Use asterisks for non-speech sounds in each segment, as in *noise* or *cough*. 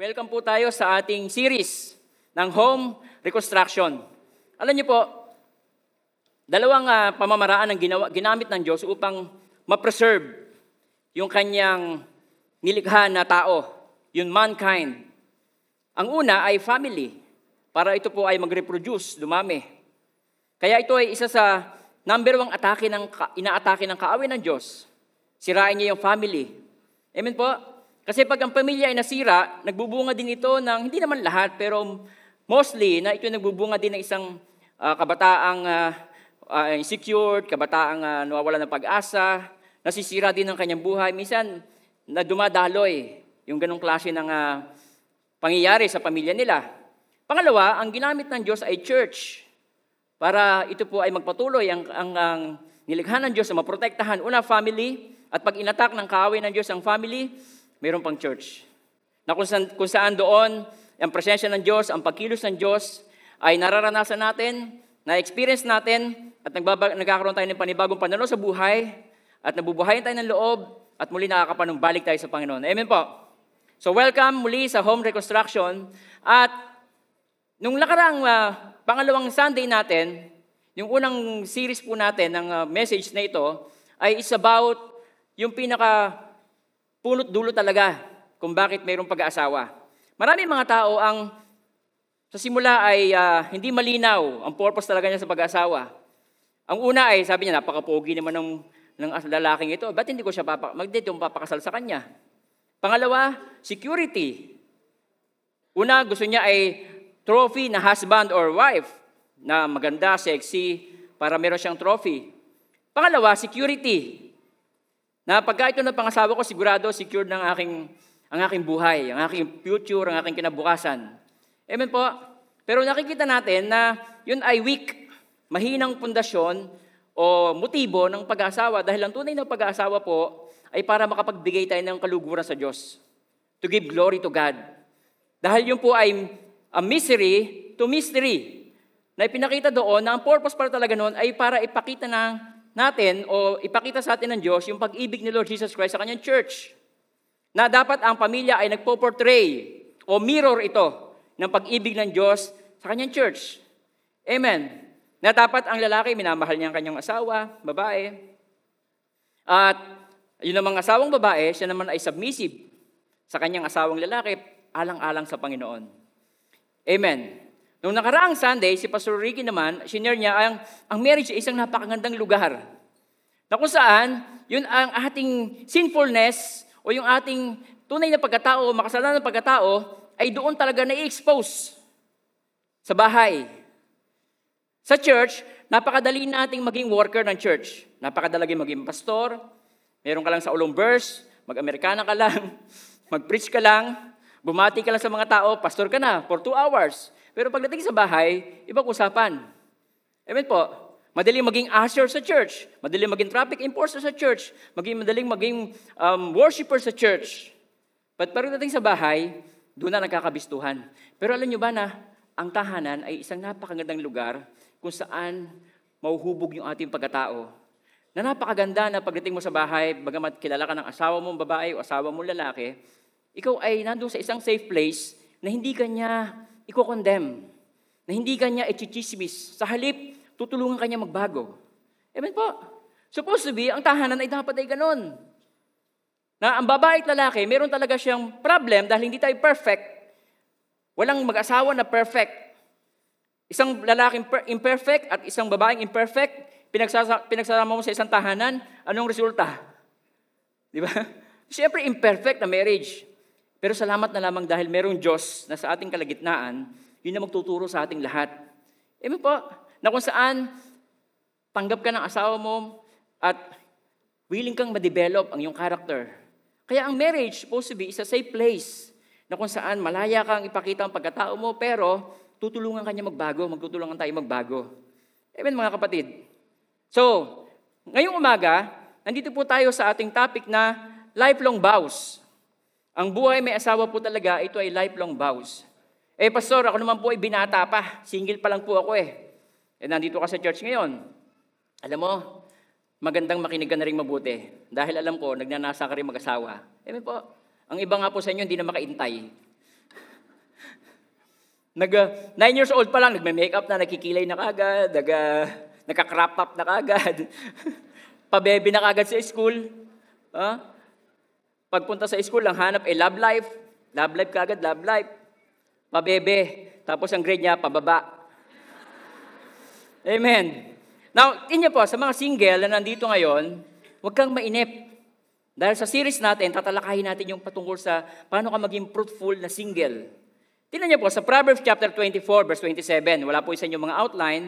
welcome po tayo sa ating series ng home reconstruction. Alam niyo po, dalawang ah, pamamaraan ang ginawa, ginamit ng Diyos upang ma-preserve yung kanyang nilikha na tao, yung mankind. Ang una ay family, para ito po ay mag-reproduce, dumami. Kaya ito ay isa sa number one atake ng, inaatake ng kaaway ng Diyos. Sirain niya yung family. Amen po? Kasi pag ang pamilya ay nasira, nagbubunga din ito ng, hindi naman lahat, pero mostly, na ito nagbubunga din ng isang ah, kabataang ah, ah, insecure, kabataang uh, nawawala ng pag-asa, nasisira din ng kanyang buhay. Minsan, na dumadaloy yung ganong klase ng ah, pangyayari sa pamilya nila. Pangalawa, ang ginamit ng Diyos ay church para ito po ay magpatuloy ang, ang, ang nilikha ng Diyos na maprotektahan. Una, family. At pag inatak ng kaaway ng Diyos ang family, mayroon pang church. Na kung saan, kung saan doon, ang presensya ng Diyos, ang pagkilos ng Diyos, ay nararanasan natin, na-experience natin, at nagbaba, nagkakaroon tayo ng panibagong pananaw sa buhay, at nabubuhayan tayo ng loob, at muli nakakapanumbalik tayo sa Panginoon. Amen po. So welcome muli sa home reconstruction. At nung nakaraang ah, pangalawang Sunday natin, yung unang series po natin ng ah, message na ito ay is about yung pinaka punot dulo talaga kung bakit mayroong pag-aasawa. Maraming mga tao ang sa simula ay ah, hindi malinaw ang purpose talaga niya sa pag-aasawa. Ang una ay sabi niya napaka-pogi naman ng ng lalaking ito. Ba't hindi ko siya papa, magdito yung papakasal sa kanya? Pangalawa, security. Una, gusto niya ay trophy na husband or wife na maganda, sexy, para meron siyang trophy. Pangalawa, security. Na pagka ito ng pangasawa ko, sigurado secure ng aking, ang aking buhay, ang aking future, ang aking kinabukasan. Amen po? Pero nakikita natin na yun ay weak, mahinang pundasyon o motibo ng pag-aasawa dahil ang tunay na pag-aasawa po ay para makapagbigay tayo ng kaluguran sa Diyos. To give glory to God. Dahil yun po ay a misery to mystery. Na ipinakita doon na ang purpose para talaga noon ay para ipakita na natin o ipakita sa atin ng Diyos yung pag-ibig ni Lord Jesus Christ sa kanyang church. Na dapat ang pamilya ay nagpo-portray o mirror ito ng pag-ibig ng Diyos sa kanyang church. Amen. Na dapat ang lalaki minamahal niya ang kanyang asawa, babae. At yun namang asawang babae, siya naman ay submissive sa kanyang asawang lalaki, alang-alang sa Panginoon. Amen. Nung nakaraang Sunday, si Pastor Ricky naman, senior niya, ang, ang marriage ay isang napakagandang lugar. Na kung saan, yun ang ating sinfulness o yung ating tunay na pagkatao, makasalanan na pagkatao, ay doon talaga na-expose sa bahay. Sa church, napakadali nating maging worker ng church. Napakadali maging pastor. Meron ka lang sa ulong verse, mag-Amerikana ka lang, *laughs* mag-preach ka lang, bumati ka lang sa mga tao, pastor ka na for two hours. Pero pagdating sa bahay, ibang usapan. Amen po. Madaling maging usher sa church. Madaling maging traffic enforcer sa church. Maging, madaling maging um, worshiper sa church. But pagdating sa bahay, doon na nagkakabistuhan. Pero alam nyo ba na ang tahanan ay isang napakagandang lugar kung saan mauhubog yung ating pagkatao. Na napakaganda na pagdating mo sa bahay, bagamat kilala ka ng asawa mong babae o asawa mong lalaki, ikaw ay nandun sa isang safe place na hindi ka niya i-condemn, na hindi ka niya i-chismis. Sa halip, tutulungan ka niya magbago. Amen po. Supposed to be, ang tahanan ay dapat ay ganun. Na ang babae at lalaki, meron talaga siyang problem dahil hindi tayo perfect. Walang mag-asawa na perfect. Isang lalaking per- imperfect at isang babaeng imperfect, pinagsasa- pinagsasama mo sa isang tahanan, anong resulta? Di ba? *laughs* Siyempre, imperfect na marriage. Pero salamat na lamang dahil merong Diyos na sa ating kalagitnaan, yun na magtuturo sa ating lahat. Amen po, na kung saan tanggap ka ng asawa mo at willing kang ma-develop ang iyong character. Kaya ang marriage supposed to be is a safe place na kung saan malaya kang ipakita ang pagkatao mo, pero tutulungan ka niya magbago, magtutulungan tayo magbago. Amen mga kapatid. So, ngayong umaga, nandito po tayo sa ating topic na lifelong vows. Ang buhay may asawa po talaga, ito ay lifelong vows. Eh, pastor, ako naman po ay binata pa. Single pa lang po ako eh. Eh, nandito ka sa church ngayon. Alam mo, magandang makinig ka na rin mabuti. Dahil alam ko, nagnanasa ka rin mag-asawa. Eh po, ang iba nga po sa inyo, hindi na makaintay. *laughs* Nag, uh, nine years old pa lang, nagme-makeup na, nakikilay na kagad, nag, uh, nagka-crop up na kagad. *laughs* Pabebe na kagad sa school. Huh? Pagpunta sa school, ang hanap ay love life. Love life kagad, love life. Pabebe. Tapos ang grade niya, pababa. *laughs* Amen. Now, tingnan po, sa mga single na nandito ngayon, huwag kang mainip. Dahil sa series natin, tatalakayin natin yung patungkol sa paano ka maging fruitful na single. Tingnan niyo po, sa Proverbs chapter 24, verse 27, wala po isa inyong mga outline.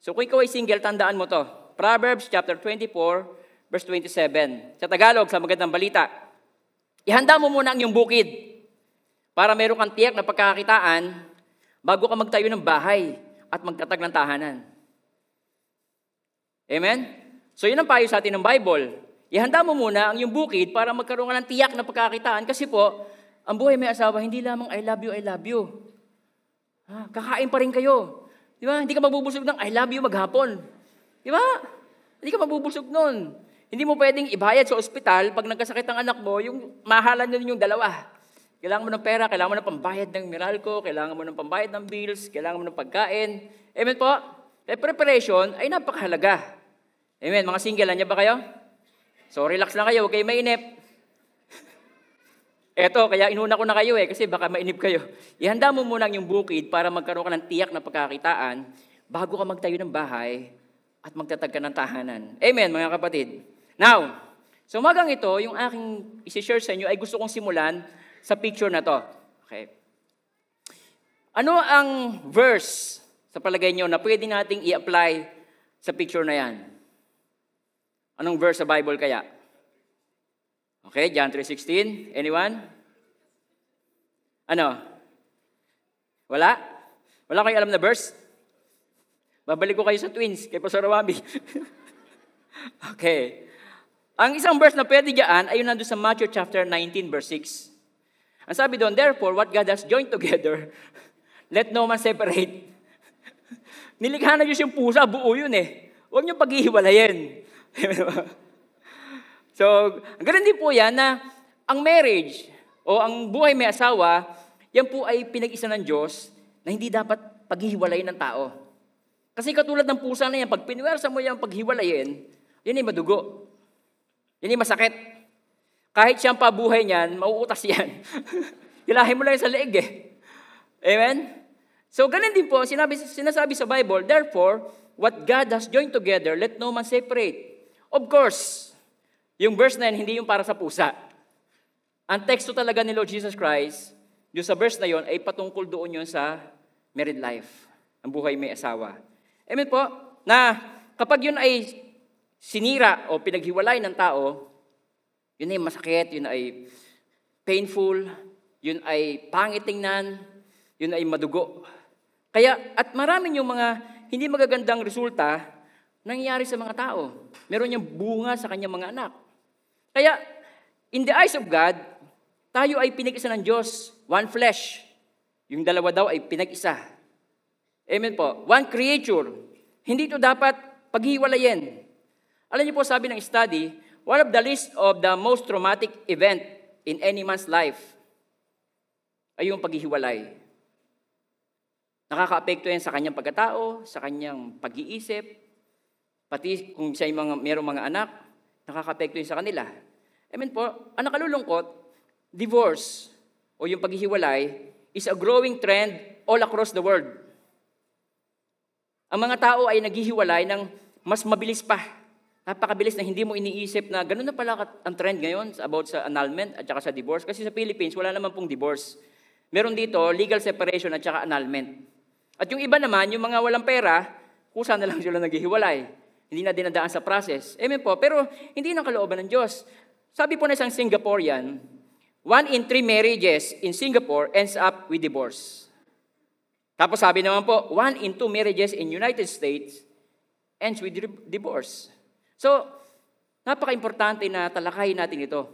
So kung ikaw ay single, tandaan mo to. Proverbs chapter 24, verse 27. Sa Tagalog, sa magandang balita, ihanda mo muna ang iyong bukid para meron kang tiyak na pagkakakitaan bago ka magtayo ng bahay at magtatag ng tahanan. Amen? So yun ang payo sa atin ng Bible. Ihanda mo muna ang iyong bukid para magkaroon ka ng tiyak na pagkakitaan kasi po, ang buhay may asawa, hindi lamang I love you, I love you. Ha, kakain pa rin kayo. Di ba? Hindi ka mabubusog ng I love you maghapon. Di ba? Hindi ka mabubusog nun. Hindi mo pwedeng ibayad sa ospital pag nagkasakit ang anak mo, yung mahalan nyo yung dalawa. Kailangan mo ng pera, kailangan mo ng pambayad ng Meralco, kailangan mo ng pambayad ng bills, kailangan mo ng pagkain. Amen po? Eh, preparation ay napakahalaga. Amen. Mga single, niya ba kayo? So, relax lang kayo, huwag kayo mainip. *laughs* Eto, kaya inuna ko na kayo eh, kasi baka mainip kayo. Ihanda mo muna yung bukid para magkaroon ka ng tiyak na pagkakitaan bago ka magtayo ng bahay at magtatag ka ng tahanan. Amen, mga kapatid. Now, so umagang ito, yung aking isi-share sa inyo ay gusto kong simulan sa picture na to. Okay. Ano ang verse sa palagay nyo na pwede nating i-apply sa picture na yan? Anong verse sa Bible kaya? Okay, John 3.16. Anyone? Ano? Wala? Wala kayong alam na verse? Babalik ko kayo sa twins, kay Pastor Wabi. *laughs* okay. Ang isang verse na pwede dyan ay nandun sa Matthew chapter 19, verse 6. Ang sabi doon, Therefore, what God has joined together, *laughs* let no man separate. *laughs* Nilikha na Diyos yung pusa, buo yun eh. Huwag niyo paghihiwalayin. *laughs* so, ganun din po yan na ang marriage o ang buhay may asawa, yan po ay pinag-isa ng Diyos na hindi dapat paghihiwalayin ng tao. Kasi katulad ng pusa na yan, pag pinwersa mo yan paghiwalayin, yan ay madugo. Yan ay masakit. Kahit siyang pabuhay niyan, mauutas yan. *laughs* Hilahin mo lang sa leeg eh. Amen? So, ganun din po, sinabi, sinasabi sa Bible, Therefore, what God has joined together, let no man separate. Of course, yung verse na yun, hindi yung para sa pusa. Ang teksto talaga ni Lord Jesus Christ, yung sa verse na yon ay patungkol doon yun sa married life, ang buhay may asawa. Amen po, na kapag yun ay sinira o pinaghiwalay ng tao, yun ay masakit, yun ay painful, yun ay pangit tingnan, yun ay madugo. Kaya, at marami yung mga hindi magagandang resulta nangyayari sa mga tao. Meron niyang bunga sa kanyang mga anak. Kaya, in the eyes of God, tayo ay pinag-isa ng Diyos. One flesh. Yung dalawa daw ay pinag-isa. Amen po. One creature. Hindi ito dapat paghiwalayin. Alam niyo po, sabi ng study, one of the list of the most traumatic event in any man's life ay yung paghihiwalay. Nakakaapekto yan sa kanyang pagkatao, sa kanyang pag-iisip, pati kung siya mga, mayroong mga anak, nakakaapekto yan sa kanila. Amen po, ang nakalulungkot, divorce o yung paghihiwalay is a growing trend all across the world. Ang mga tao ay naghihiwalay ng mas mabilis pa. Napakabilis na hindi mo iniisip na ganun na pala ang trend ngayon about sa annulment at saka sa divorce. Kasi sa Philippines, wala naman pong divorce. Meron dito legal separation at saka annulment. At yung iba naman, yung mga walang pera, kusa na lang *laughs* sila naghihiwalay. Hindi na dinadaan sa process. Amen po. Pero hindi ng kalooban ng Diyos. Sabi po na isang Singaporean, one in three marriages in Singapore ends up with divorce. Tapos sabi naman po, one in two marriages in United States ends with divorce. So, napaka-importante na talakayin natin ito.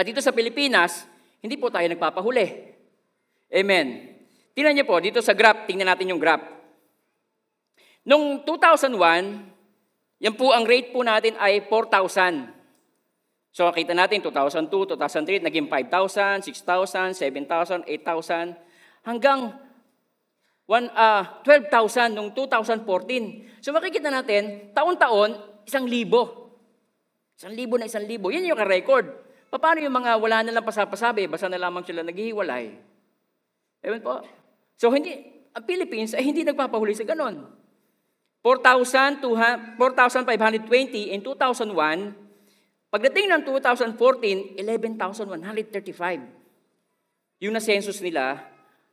At dito sa Pilipinas, hindi po tayo nagpapahuli. Amen. Tingnan niyo po, dito sa graph, tingnan natin yung graph. Noong 2001, yan po ang rate po natin ay 4,000. So kita natin 2002, 2003, naging 5,000, 6,000, 7,000, 8,000, hanggang one, ah, 12,000 noong 2014. So makikita natin, taon-taon, isang libo. Isang libo na isang libo. Yan yung record. Paano yung mga wala na lang pasapasabi, basta na lamang sila naghihiwalay? Ewan po. So hindi, ang Philippines ay hindi nagpapahuli sa ganon. 4,520 in 2001, pagdating ng 2014, 11,135. Yung na-census nila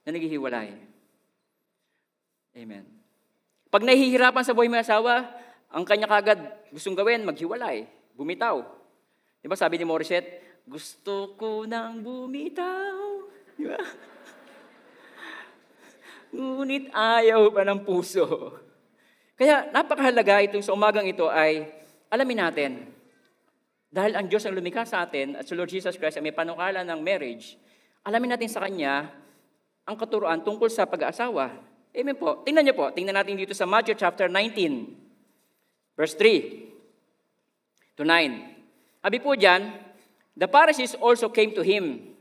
na naghihiwalay. Amen. Pag nahihirapan sa buhay may asawa, ang kanya kagad gustong gawin, maghiwalay, bumitaw. Di ba sabi ni Morissette, gusto ko nang bumitaw. Di ba? Ngunit ayaw pa ng puso. Kaya napakahalaga itong sa umagang ito ay alamin natin, dahil ang Diyos ang lumikha sa atin at sa Lord Jesus Christ ay may panukala ng marriage, alamin natin sa Kanya ang katuruan tungkol sa pag-aasawa. Amen po. Tingnan niyo po, tingnan natin dito sa Matthew chapter 19, verse 3 to 9. Abi po dyan, the Pharisees also came to him,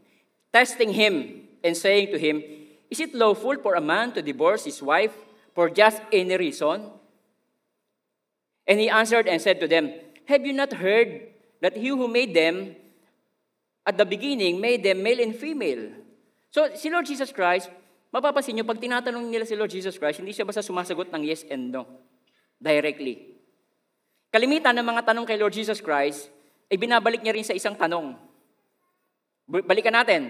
testing him and saying to him, Is it lawful for a man to divorce his wife for just any reason? And he answered and said to them, Have you not heard that he who made them at the beginning made them male and female? So, si Lord Jesus Christ, mapapansin nyo, pag tinatanong nila si Lord Jesus Christ, hindi siya basta sumasagot ng yes and no. Directly. Kalimitan ng mga tanong kay Lord Jesus Christ, ay binabalik niya rin sa isang tanong. Balikan natin.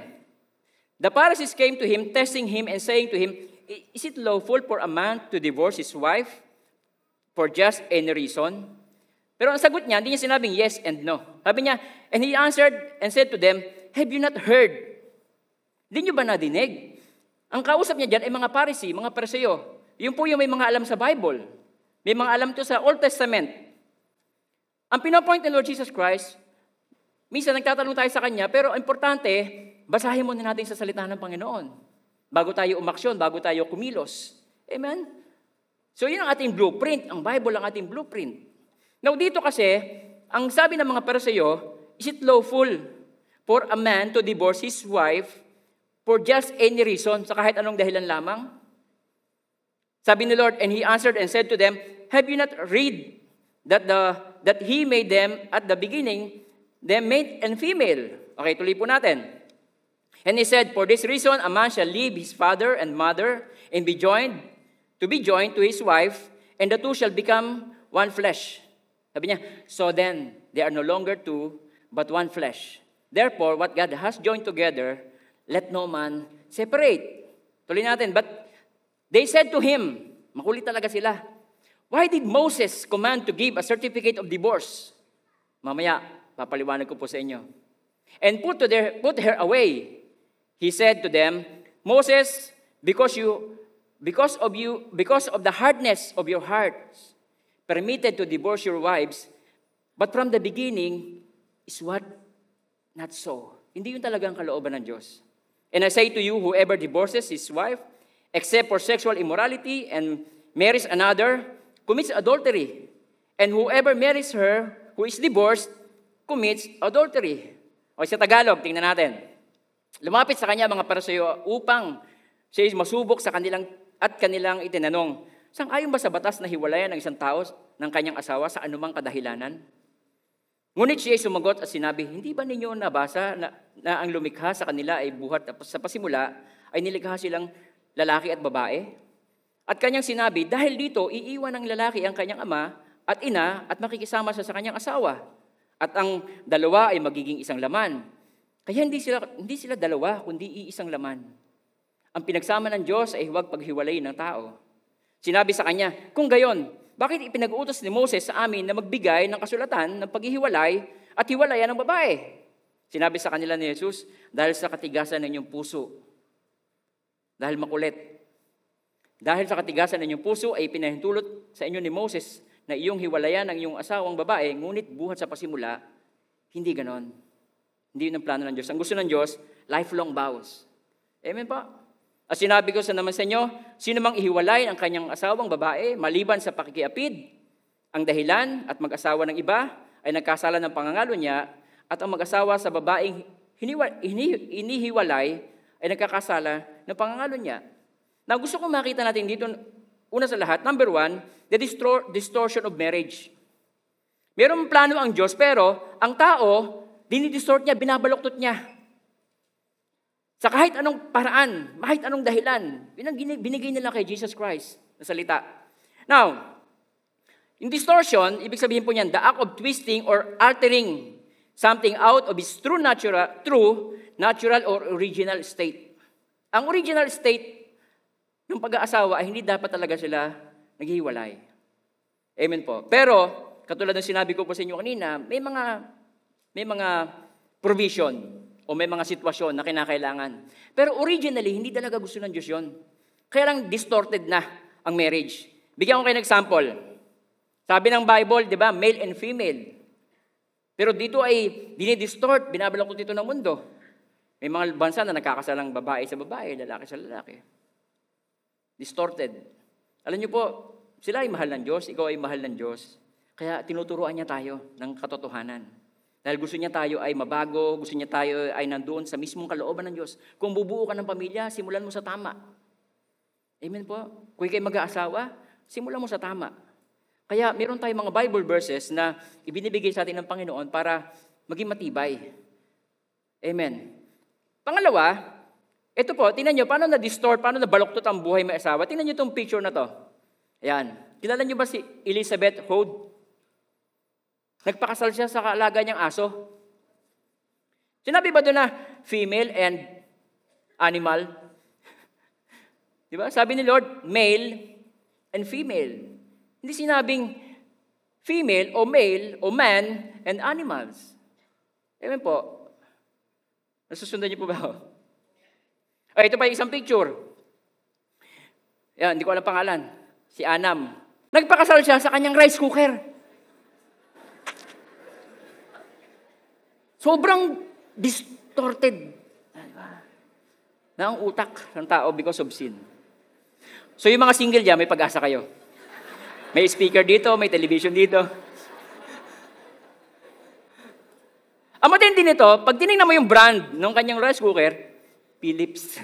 The Pharisees came to him, testing him and saying to him, Is it lawful for a man to divorce his wife for just any reason? Pero ang sagot niya, hindi niya sinabing yes and no. Sabi niya, and he answered and said to them, Have you not heard? Hindi niyo ba nadinig? Ang kausap niya dyan ay mga Pharisee, mga Pariseo. Yun po yung may mga alam sa Bible. May mga alam to sa Old Testament. Ang pinopoint ni Lord Jesus Christ, minsan nagtatanong tayo sa Kanya, pero importante, basahin muna natin sa salita ng Panginoon. Bago tayo umaksyon, bago tayo kumilos. Amen? So yun ang ating blueprint. Ang Bible ang ating blueprint. Now dito kasi, ang sabi ng mga Pariseo, is it lawful for a man to divorce his wife for just any reason, sa kahit anong dahilan lamang? Sabi ni Lord, and he answered and said to them, Have you not read that, the, that he made them at the beginning, them male and female? Okay, tuloy po natin. And he said, For this reason, a man shall leave his father and mother and be joined, to be joined to his wife, and the two shall become one flesh. Sabi niya, so then, they are no longer two, but one flesh. Therefore, what God has joined together, let no man separate. Tuloy natin, but they said to him, makulit talaga sila, why did Moses command to give a certificate of divorce? Mamaya, papaliwanag ko po sa inyo. And put, to their, put her away. He said to them, Moses, because you because of you because of the hardness of your hearts permitted to divorce your wives, but from the beginning is what not so. Hindi yun talagang kalooban ng Diyos. And I say to you, whoever divorces his wife, except for sexual immorality, and marries another, commits adultery. And whoever marries her who is divorced, commits adultery. O sa Tagalog, tingnan natin. Lumapit sa kanya mga parasayo upang siya masubok sa kanilang at kanilang itinanong, Sang ayon ba sa batas na hiwalayan ng isang tao ng kanyang asawa sa anumang kadahilanan? Ngunit siya ay sumagot at sinabi, Hindi ba ninyo nabasa na, na ang lumikha sa kanila ay buhat sa pasimula ay nilikha silang lalaki at babae? At kanyang sinabi, dahil dito, iiwan ng lalaki ang kanyang ama at ina at makikisama sa kanyang asawa. At ang dalawa ay magiging isang laman. Kaya hindi sila, hindi sila dalawa, kundi iisang laman. Ang pinagsama ng Diyos ay huwag paghiwalay ng tao. Sinabi sa kanya, kung gayon, bakit ipinag-utos ni Moses sa amin na magbigay ng kasulatan ng paghihiwalay at hiwalayan ng babae? Sinabi sa kanila ni Jesus, dahil sa katigasan ng inyong puso. Dahil makulit. Dahil sa katigasan ng inyong puso ay pinahintulot sa inyo ni Moses na iyong hiwalayan ng iyong asawang babae, ngunit buhat sa pasimula, hindi ganon. Hindi yun ang plano ng Diyos. Ang gusto ng Diyos, lifelong vows. Amen pa? At sinabi ko sa naman sa inyo, sino mang ihiwalay ang kanyang asawang babae maliban sa pakikiapid, ang dahilan at mag-asawa ng iba ay nagkasala ng pangangalo niya at ang mag-asawa sa babaeng hiniwa, hini, inihiwalay ay nagkakasala ng pangangalo niya. Now, gusto kong makita natin dito, una sa lahat, number one, the distor- distortion of marriage. Merong plano ang Diyos, pero ang tao, dinidistort niya, binabaloktot niya. Sa kahit anong paraan, kahit anong dahilan, binigay nila kay Jesus Christ na salita. Now, in distortion, ibig sabihin po niyan, the act of twisting or altering something out of its true natural, true, natural or original state. Ang original state ng pag-aasawa ay hindi dapat talaga sila naghihiwalay. Amen po. Pero, katulad ng sinabi ko po sa inyo kanina, may mga, may mga provision o may mga sitwasyon na kinakailangan. Pero originally, hindi talaga gusto ng Diyos yon. Kaya lang distorted na ang marriage. Bigyan ko kayo ng example. Sabi ng Bible, di ba, male and female. Pero dito ay dinidistort, binabalak ko dito ng mundo. May mga bansa na nagkakasalang babae sa babae, lalaki sa lalaki. Distorted. Alam niyo po, sila ay mahal ng Diyos, ikaw ay mahal ng Diyos. Kaya tinuturuan niya tayo ng katotohanan. Dahil gusto niya tayo ay mabago, gusto niya tayo ay nandoon sa mismong kalooban ng Diyos. Kung bubuo ka ng pamilya, simulan mo sa tama. Amen po. Kung ikay mag-aasawa, simulan mo sa tama. Kaya meron tayong mga Bible verses na ibinibigay sa atin ng Panginoon para maging matibay. Amen. Pangalawa, ito po, tingnan nyo, paano na-distort, paano na-baloktot ang buhay may asawa. Tingnan nyo itong picture na to. Ayan. Kilala nyo ba si Elizabeth Hode? Nagpakasal siya sa kaalaga niyang aso. Sinabi ba doon na female and animal? *laughs* Di ba? Sabi ni Lord, male and female. Hindi sinabing female o male o man and animals. Amen po. Nasusundan niyo po ba ako? Ay, ito pa yung isang picture. Yan, hindi ko alam pangalan. Si Anam. Nagpakasal siya sa kanyang rice cooker. Sobrang distorted na ang utak ng tao because of sin. So yung mga single dyan, may pag-asa kayo. May speaker dito, may television dito. Ang matindi nito, pag tinignan mo yung brand ng kanyang rice cooker, Philips.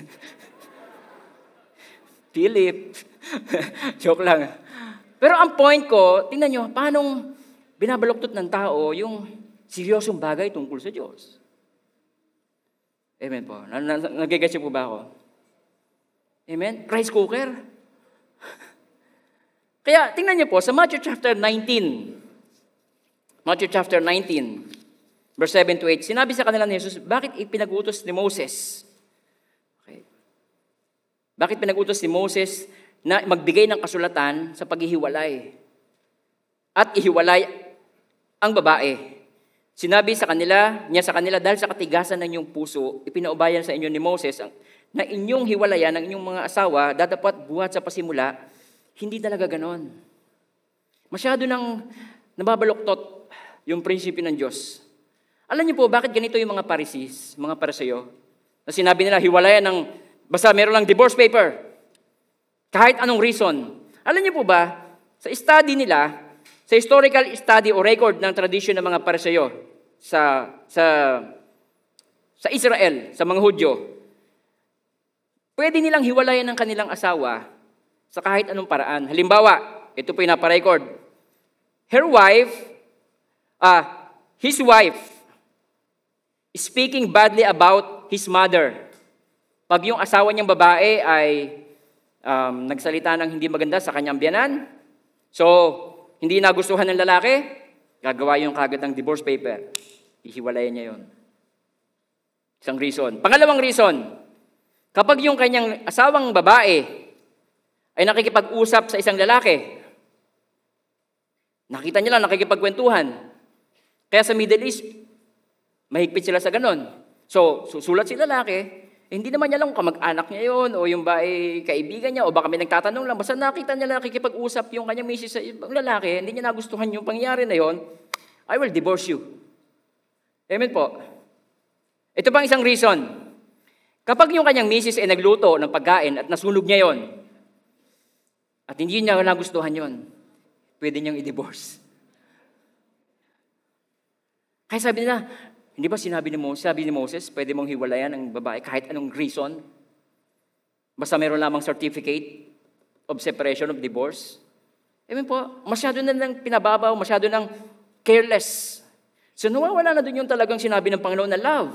Philips. *laughs* Joke lang. Pero ang point ko, tingnan nyo, paano binabaloktot ng tao yung seryosong bagay tungkol sa Diyos. Amen po. Nagigets po ba ako? Amen? Rice cooker. *laughs* Kaya, tingnan niyo po, sa Matthew chapter 19, Matthew chapter 19, verse 7 to 8, sinabi sa kanila ni Jesus, bakit ipinag-utos ni Moses? Bakit pinag-utos ni Moses na magbigay ng kasulatan sa paghihiwalay? At ihiwalay ang babae Sinabi sa kanila, niya sa kanila, dahil sa katigasan ng inyong puso, ipinaubayan sa inyo ni Moses na inyong hiwalayan ng inyong mga asawa, dadapat buhat sa pasimula, hindi talaga ganon. Masyado nang nababaloktot yung prinsipyo ng Diyos. Alam niyo po, bakit ganito yung mga parisis, mga parasayo, na sinabi nila, hiwalayan ng, basta meron lang divorce paper, kahit anong reason. Alam niyo po ba, sa study nila, sa historical study o record ng tradisyon ng mga Pariseyo sa, sa, sa Israel, sa mga Hudyo, pwede nilang hiwalayan ng kanilang asawa sa kahit anong paraan. Halimbawa, ito po yung naparecord. Her wife, uh, his wife, speaking badly about his mother. Pag yung asawa niyang babae ay um, nagsalita ng hindi maganda sa kanyang biyanan, so hindi nagustuhan ng lalaki, gagawa yung kagad ng divorce paper. Ihiwalayan niya yon. Isang reason. Pangalawang reason, kapag yung kanyang asawang babae ay nakikipag-usap sa isang lalaki, nakita niya lang nakikipagkwentuhan. Kaya sa Middle East, mahigpit sila sa ganon. So, susulat si lalaki, eh, hindi naman niya lang kamag-anak niya yon o yung ba ay kaibigan niya o baka may nagtatanong lang. Basta nakita niya lang nakikipag-usap yung kanyang misis sa ibang lalaki, hindi niya nagustuhan yung pangyayari na yon, I will divorce you. Amen po. Ito pang isang reason. Kapag yung kanyang misis ay nagluto ng pagkain at nasunog niya yon, at hindi niya nagustuhan yon, pwede niyang i-divorce. Kaya sabi nila, hindi ba sinabi ni Moses, sabi ni Moses, pwede mong hiwalayan ang babae kahit anong reason? Basta meron lamang certificate of separation of divorce. Amen po, masyado na lang pinababaw, masyado nang careless. So nawawala na doon yung talagang sinabi ng Panginoon na love.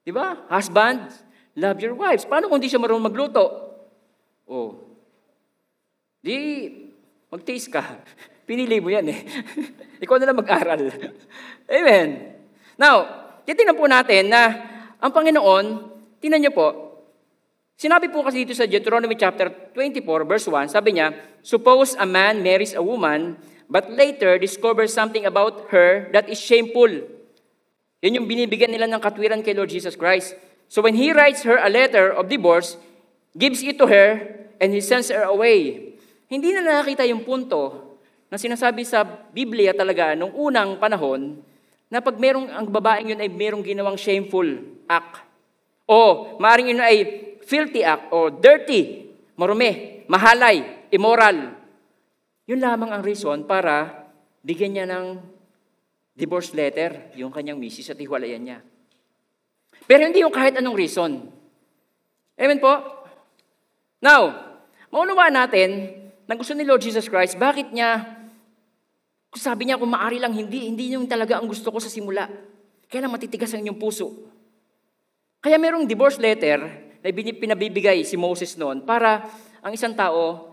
Di ba? Husband, love your wives. Paano kung di siya marunong magluto? Oh. Di, mag-taste ka. *laughs* Pinili mo yan eh. *laughs* Ikaw na lang mag-aral. Amen. Now, titignan po natin na ang Panginoon, tinan niyo po, sinabi po kasi dito sa Deuteronomy chapter 24, verse 1, sabi niya, Suppose a man marries a woman, but later discovers something about her that is shameful. Yun yung binibigyan nila ng katwiran kay Lord Jesus Christ. So when He writes her a letter of divorce, gives it to her, and He sends her away. Hindi na nakakita yung punto na sinasabi sa Biblia talaga nung unang panahon na pag merong ang babaeng yun ay merong ginawang shameful act. O maaaring yun ay filthy act o dirty, marumi, mahalay, immoral. Yun lamang ang reason para bigyan niya ng divorce letter yung kanyang misis at hiwalayan niya. Pero hindi yung kahit anong reason. Amen po? Now, maunawaan natin na gusto ni Lord Jesus Christ, bakit niya sabi niya, kung maari lang, hindi, hindi yung talaga ang gusto ko sa simula. Kaya lang matitigas ang inyong puso. Kaya merong divorce letter na pinabibigay si Moses noon para ang isang tao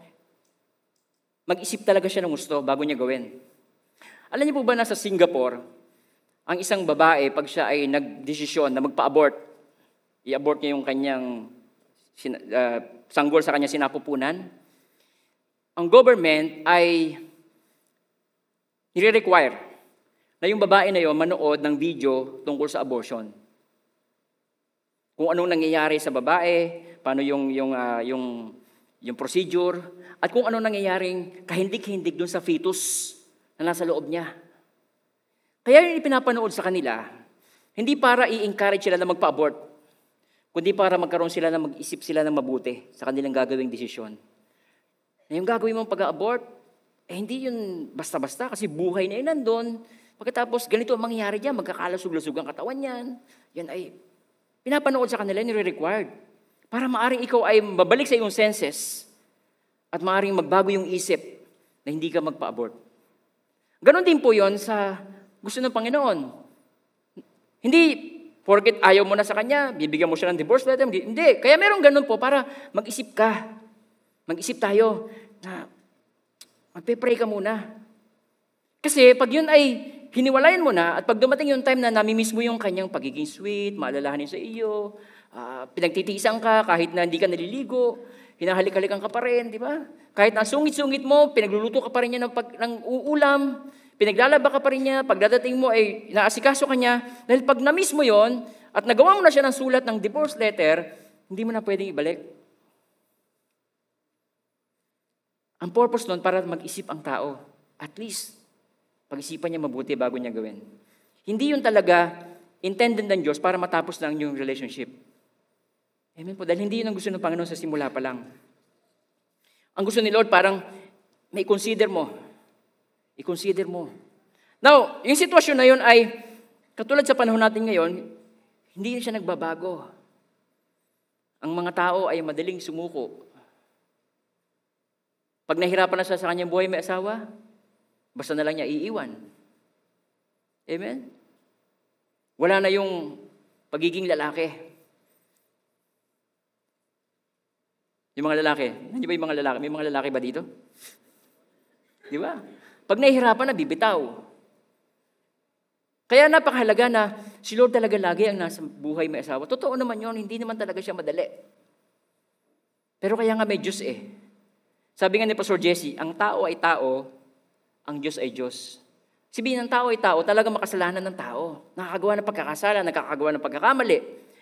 mag-isip talaga siya ng gusto bago niya gawin. Alam niyo po ba na sa Singapore, ang isang babae, pag siya ay nagdesisyon na magpa-abort, i-abort niya yung kanyang uh, sanggol sa kanya sinapupunan, ang government ay nire-require na yung babae na yon manood ng video tungkol sa abortion. Kung anong nangyayari sa babae, paano yung, yung, uh, yung, yung procedure, at kung anong nangyayaring kahindik-hindik doon sa fetus na nasa loob niya. Kaya yung ipinapanood sa kanila, hindi para i-encourage sila na magpa-abort, kundi para magkaroon sila na mag-isip sila ng mabuti sa kanilang gagawing desisyon. Na yung gagawin mong pag-abort, eh hindi yun basta-basta kasi buhay na yun nandun. Pagkatapos ganito ang mangyayari dyan, magkakalasug-lasug ang katawan niyan. Yan ay pinapanood sa kanila, nire-required. Para maaring ikaw ay babalik sa iyong senses at maaring magbago yung isip na hindi ka magpa-abort. Ganon din po yon sa gusto ng Panginoon. Hindi porket ayaw mo na sa Kanya, bibigyan mo siya ng divorce letter. Hindi. Kaya meron ganun po para mag-isip ka. Mag-isip tayo na Magpe-pray ka muna. Kasi pag yun ay hiniwalayan mo na at pag dumating yung time na namimiss mo yung kanyang pagiging sweet, maalalahanin sa iyo, uh, pinagtitiisan ka kahit na hindi ka naliligo, hinahalik-halikan ka pa rin, di ba? Kahit na sungit-sungit mo, pinagluluto ka pa rin niya ng, pag, ng uulam, pinaglalaba ka pa rin niya, pagdadating mo ay naasikaso ka niya, dahil pag namiss mo yon at nagawa mo na siya ng sulat ng divorce letter, hindi mo na pwedeng ibalik. Ang purpose nun para mag-isip ang tao. At least, pag-isipan niya mabuti bago niya gawin. Hindi yun talaga intended ng Diyos para matapos lang yung relationship. Amen po. Dahil hindi yun ang gusto ng Panginoon sa simula pa lang. Ang gusto ni Lord parang may consider mo. I-consider mo. Now, yung sitwasyon na yun ay, katulad sa panahon natin ngayon, hindi siya nagbabago. Ang mga tao ay madaling sumuko pag nahirapan na siya sa kanyang buhay may asawa, basta na lang niya iiwan. Amen? Wala na yung pagiging lalaki. Yung mga lalaki. Nandiyo ba yung mga lalaki? May mga lalaki ba dito? Di ba? Pag nahihirapan na, bibitaw. Kaya napakahalaga na si Lord talaga lagi ang nasa buhay may asawa. Totoo naman yon hindi naman talaga siya madali. Pero kaya nga may Diyos eh. Sabi nga ni Pastor Jesse, ang tao ay tao, ang Diyos ay Diyos. Sabihin ng tao ay tao, talaga makasalanan ng tao. Nakakagawa ng pagkakasala, nakakagawa ng pagkakamali.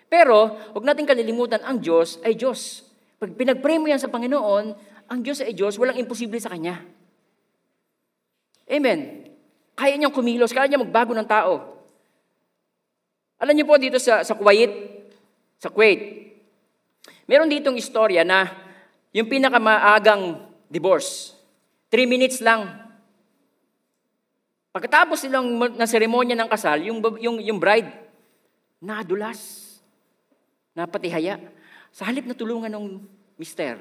Pero, huwag natin kalilimutan, ang Diyos ay Diyos. Pag pinag-pray mo yan sa Panginoon, ang Diyos ay Diyos, walang imposible sa Kanya. Amen. Kaya niyang kumilos, kaya niya magbago ng tao. Alam niyo po dito sa, sa Kuwait, sa Kuwait, meron ditong istorya na yung pinakamaagang divorce. Three minutes lang. Pagkatapos silang na seremonya ng kasal, yung, yung, yung bride, nadulas, napatihaya. sa halip na tulungan ng mister,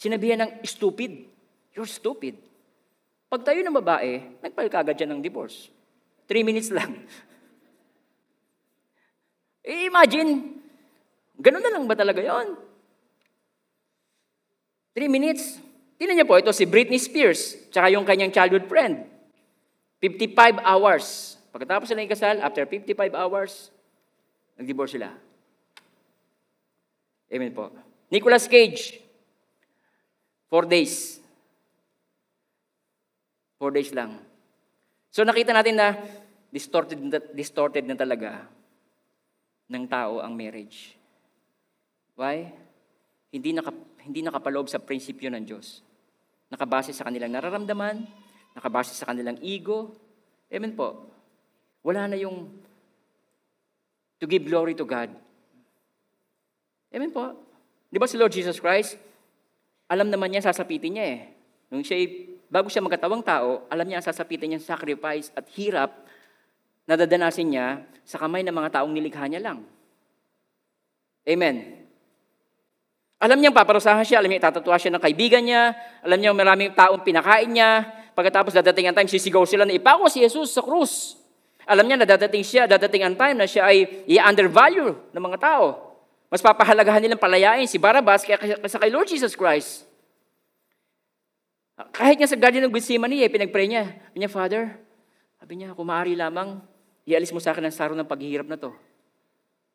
sinabihan ng stupid. You're stupid. Pag tayo ng babae, nagpail kagad dyan ng divorce. Three minutes lang. *laughs* eh, imagine, ganun na lang ba talaga yon? Three minutes. Tingnan niyo po, ito si Britney Spears, tsaka yung kanyang childhood friend. 55 hours. Pagkatapos sila ikasal, after 55 hours, nag-divorce sila. Amen po. Nicolas Cage, four days. Four days lang. So nakita natin na distorted, distorted na talaga ng tao ang marriage. Why? Hindi, naka, hindi nakapaloob sa prinsipyo ng Diyos. Nakabase sa kanilang nararamdaman, nakabase sa kanilang ego. Amen po. Wala na yung to give glory to God. Amen po. Di ba si Lord Jesus Christ, alam naman niya, sasapitin niya eh. Nung siya, bago siya magkatawang tao, alam niya ang sasapitin niya sacrifice at hirap na dadanasin niya sa kamay ng mga taong nilikha niya lang. Amen. Alam niyang paparusahan siya, alam niya itatatua siya ng kaibigan niya, alam niya maraming taong pinakain niya, pagkatapos dadating ang time, sisigaw sila na ipako si Jesus sa krus. Alam niya na dadating siya, dadating ang time na siya ay i-undervalue ng mga tao. Mas papahalagahan nilang palayain si Barabas kaysa kay Lord Jesus Christ. Kahit nga sa Garden of Gethsemane, eh, pinagpray niya. Sabi niya, Father, sabi niya, kung maaari lamang, ialis mo sa akin ang saro ng paghihirap na to.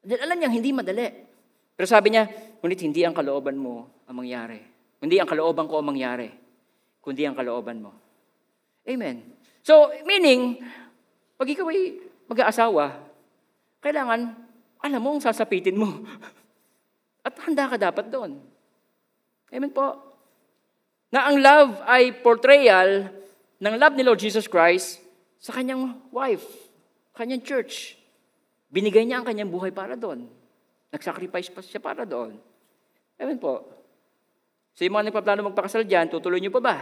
Dahil alam niya, hindi madali. Pero sabi niya, ngunit hindi ang kalooban mo ang mangyari. Hindi ang kalooban ko ang mangyari, kundi ang kalooban mo. Amen. So, meaning, pag ikaw ay mag-aasawa, kailangan, alam mo, sasapitin mo. *laughs* At handa ka dapat doon. Amen po. Na ang love ay portrayal ng love ni Lord Jesus Christ sa kanyang wife, kanyang church. Binigay niya ang kanyang buhay para doon. Nag-sacrifice pa siya para doon. Amen po. So, mga nagpaplano magpakasal dyan, tutuloy niyo pa ba?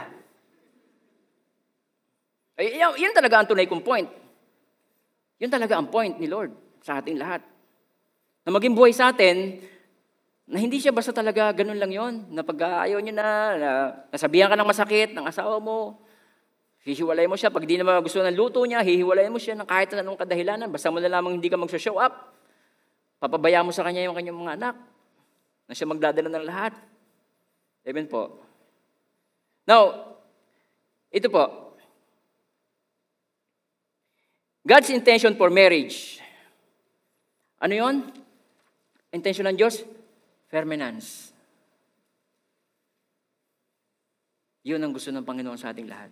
Ay, yan, yan talaga ang tunay kong point. Yun talaga ang point ni Lord sa ating lahat. Na maging buhay sa atin, na hindi siya basta talaga ganun lang yon na pag ayaw niya na, na, nasabihan ka ng masakit ng asawa mo, hihiwalay mo siya. Pag di naman gusto ng luto niya, hihiwalay mo siya ng kahit anong kadahilanan. Basta mo na lamang hindi ka mag-show up. Papabaya mo sa kanya yung kanyang mga anak. Na siya magdadala ng lahat. Amen po. Now, ito po. God's intention for marriage. Ano yon? Intention ng Diyos? Permanence. Yun ang gusto ng Panginoon sa ating lahat.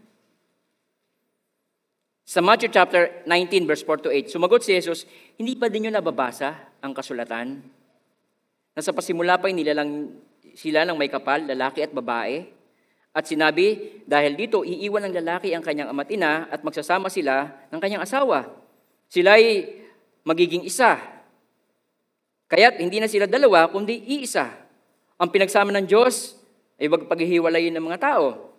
Sa Matthew chapter 19, verse 4 to 8, sumagot si Jesus, hindi pa din nyo nababasa ang kasulatan? Na sa pasimula pa nilalang sila ng may kapal, lalaki at babae. At sinabi, dahil dito, iiwan ng lalaki ang kanyang ama't ina at magsasama sila ng kanyang asawa. Sila'y magiging isa. Kaya't hindi na sila dalawa, kundi iisa. Ang pinagsama ng Diyos ay wag paghihiwalayin ng mga tao.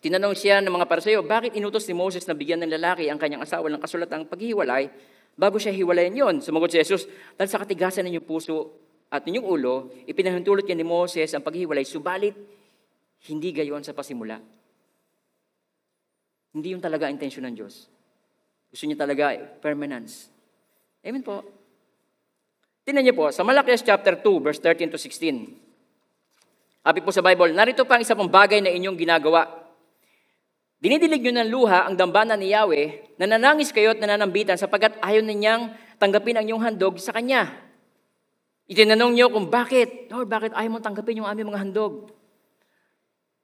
Tinanong siya ng mga parasayo, bakit inutos ni Moses na bigyan ng lalaki ang kanyang asawa ng kasulatang paghihiwalay bago siya hiwalayan yon? Sumagot si Jesus, dahil sa katigasan ng inyong puso at ninyong ulo, ipinahintulot niya ni Moses ang paghihiwalay, subalit hindi gayon sa pasimula. Hindi yung talaga intensyon ng Diyos. Gusto niya talaga permanence. Amen po. Tingnan niyo po, sa Malakias chapter 2, verse 13 to 16. Happy po sa Bible, narito pa ang isa pang bagay na inyong ginagawa. Dinidilig nyo ng luha ang dambana ni Yahweh, nananangis kayo at nananambitan sapagkat ayaw ninyang tanggapin ang inyong handog sa Kanya. Itinanong niyo kung bakit, Lord, bakit ayaw mo tanggapin yung aming mga handog?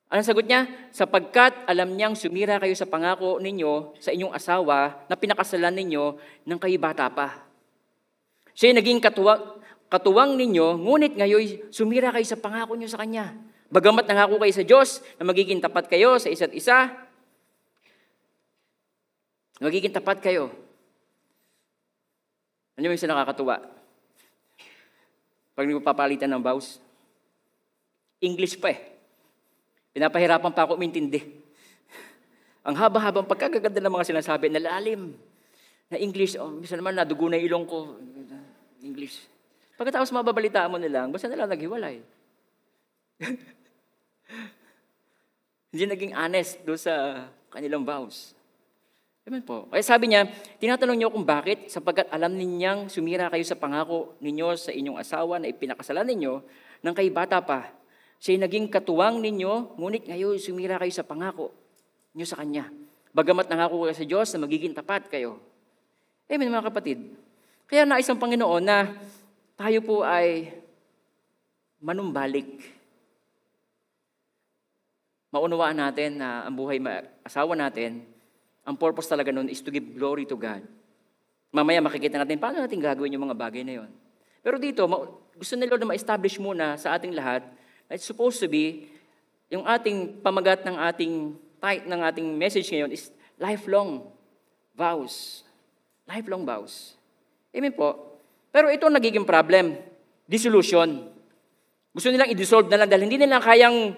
Anong sagot niya? Sapagkat alam niyang sumira kayo sa pangako ninyo sa inyong asawa na pinakasalan ninyo ng kayo bata pa. Siya naging katuwang, katuwang ninyo, ngunit ngayon sumira kayo sa pangako niyo sa Kanya. Bagamat nangako kayo sa Diyos na magiging tapat kayo sa isa't isa, magiging tapat kayo. Ano yung isa nakakatuwa? Pag nagpapalitan ng vows, English pa eh. Pinapahirapan pa ako umintindi. Ang haba-habang pagkagaganda ng mga sinasabi, nalalim na English. Oh, misa naman nadugo na ilong ko. English. Pagkatapos mababalitaan mo nilang, basta nila naghiwalay. *laughs* Hindi naging honest do sa kanilang vows. Amen po. Kaya sabi niya, tinatanong niyo kung bakit, sapagkat alam ninyang sumira kayo sa pangako ninyo sa inyong asawa na ipinakasalan ninyo nang kay bata pa. Siya'y naging katuwang ninyo, ngunit ngayon sumira kayo sa pangako niyo sa Kanya. Bagamat nangako kayo sa Diyos na magiging tapat kayo. Amen mga kapatid. Kaya nais ang Panginoon na tayo po ay manumbalik. Maunawaan natin na ang buhay asawa natin ang purpose talaga nun is to give glory to God. Mamaya makikita natin paano natin gagawin yung mga bagay na yon. Pero dito, gusto ni Lord na ma-establish muna sa ating lahat na it's supposed to be, yung ating pamagat ng ating tight ng ating message ngayon is lifelong vows. Lifelong vows. Amen po. Pero ito nagiging problem. Dissolution. Gusto nilang i-dissolve na lang dahil hindi nila kayang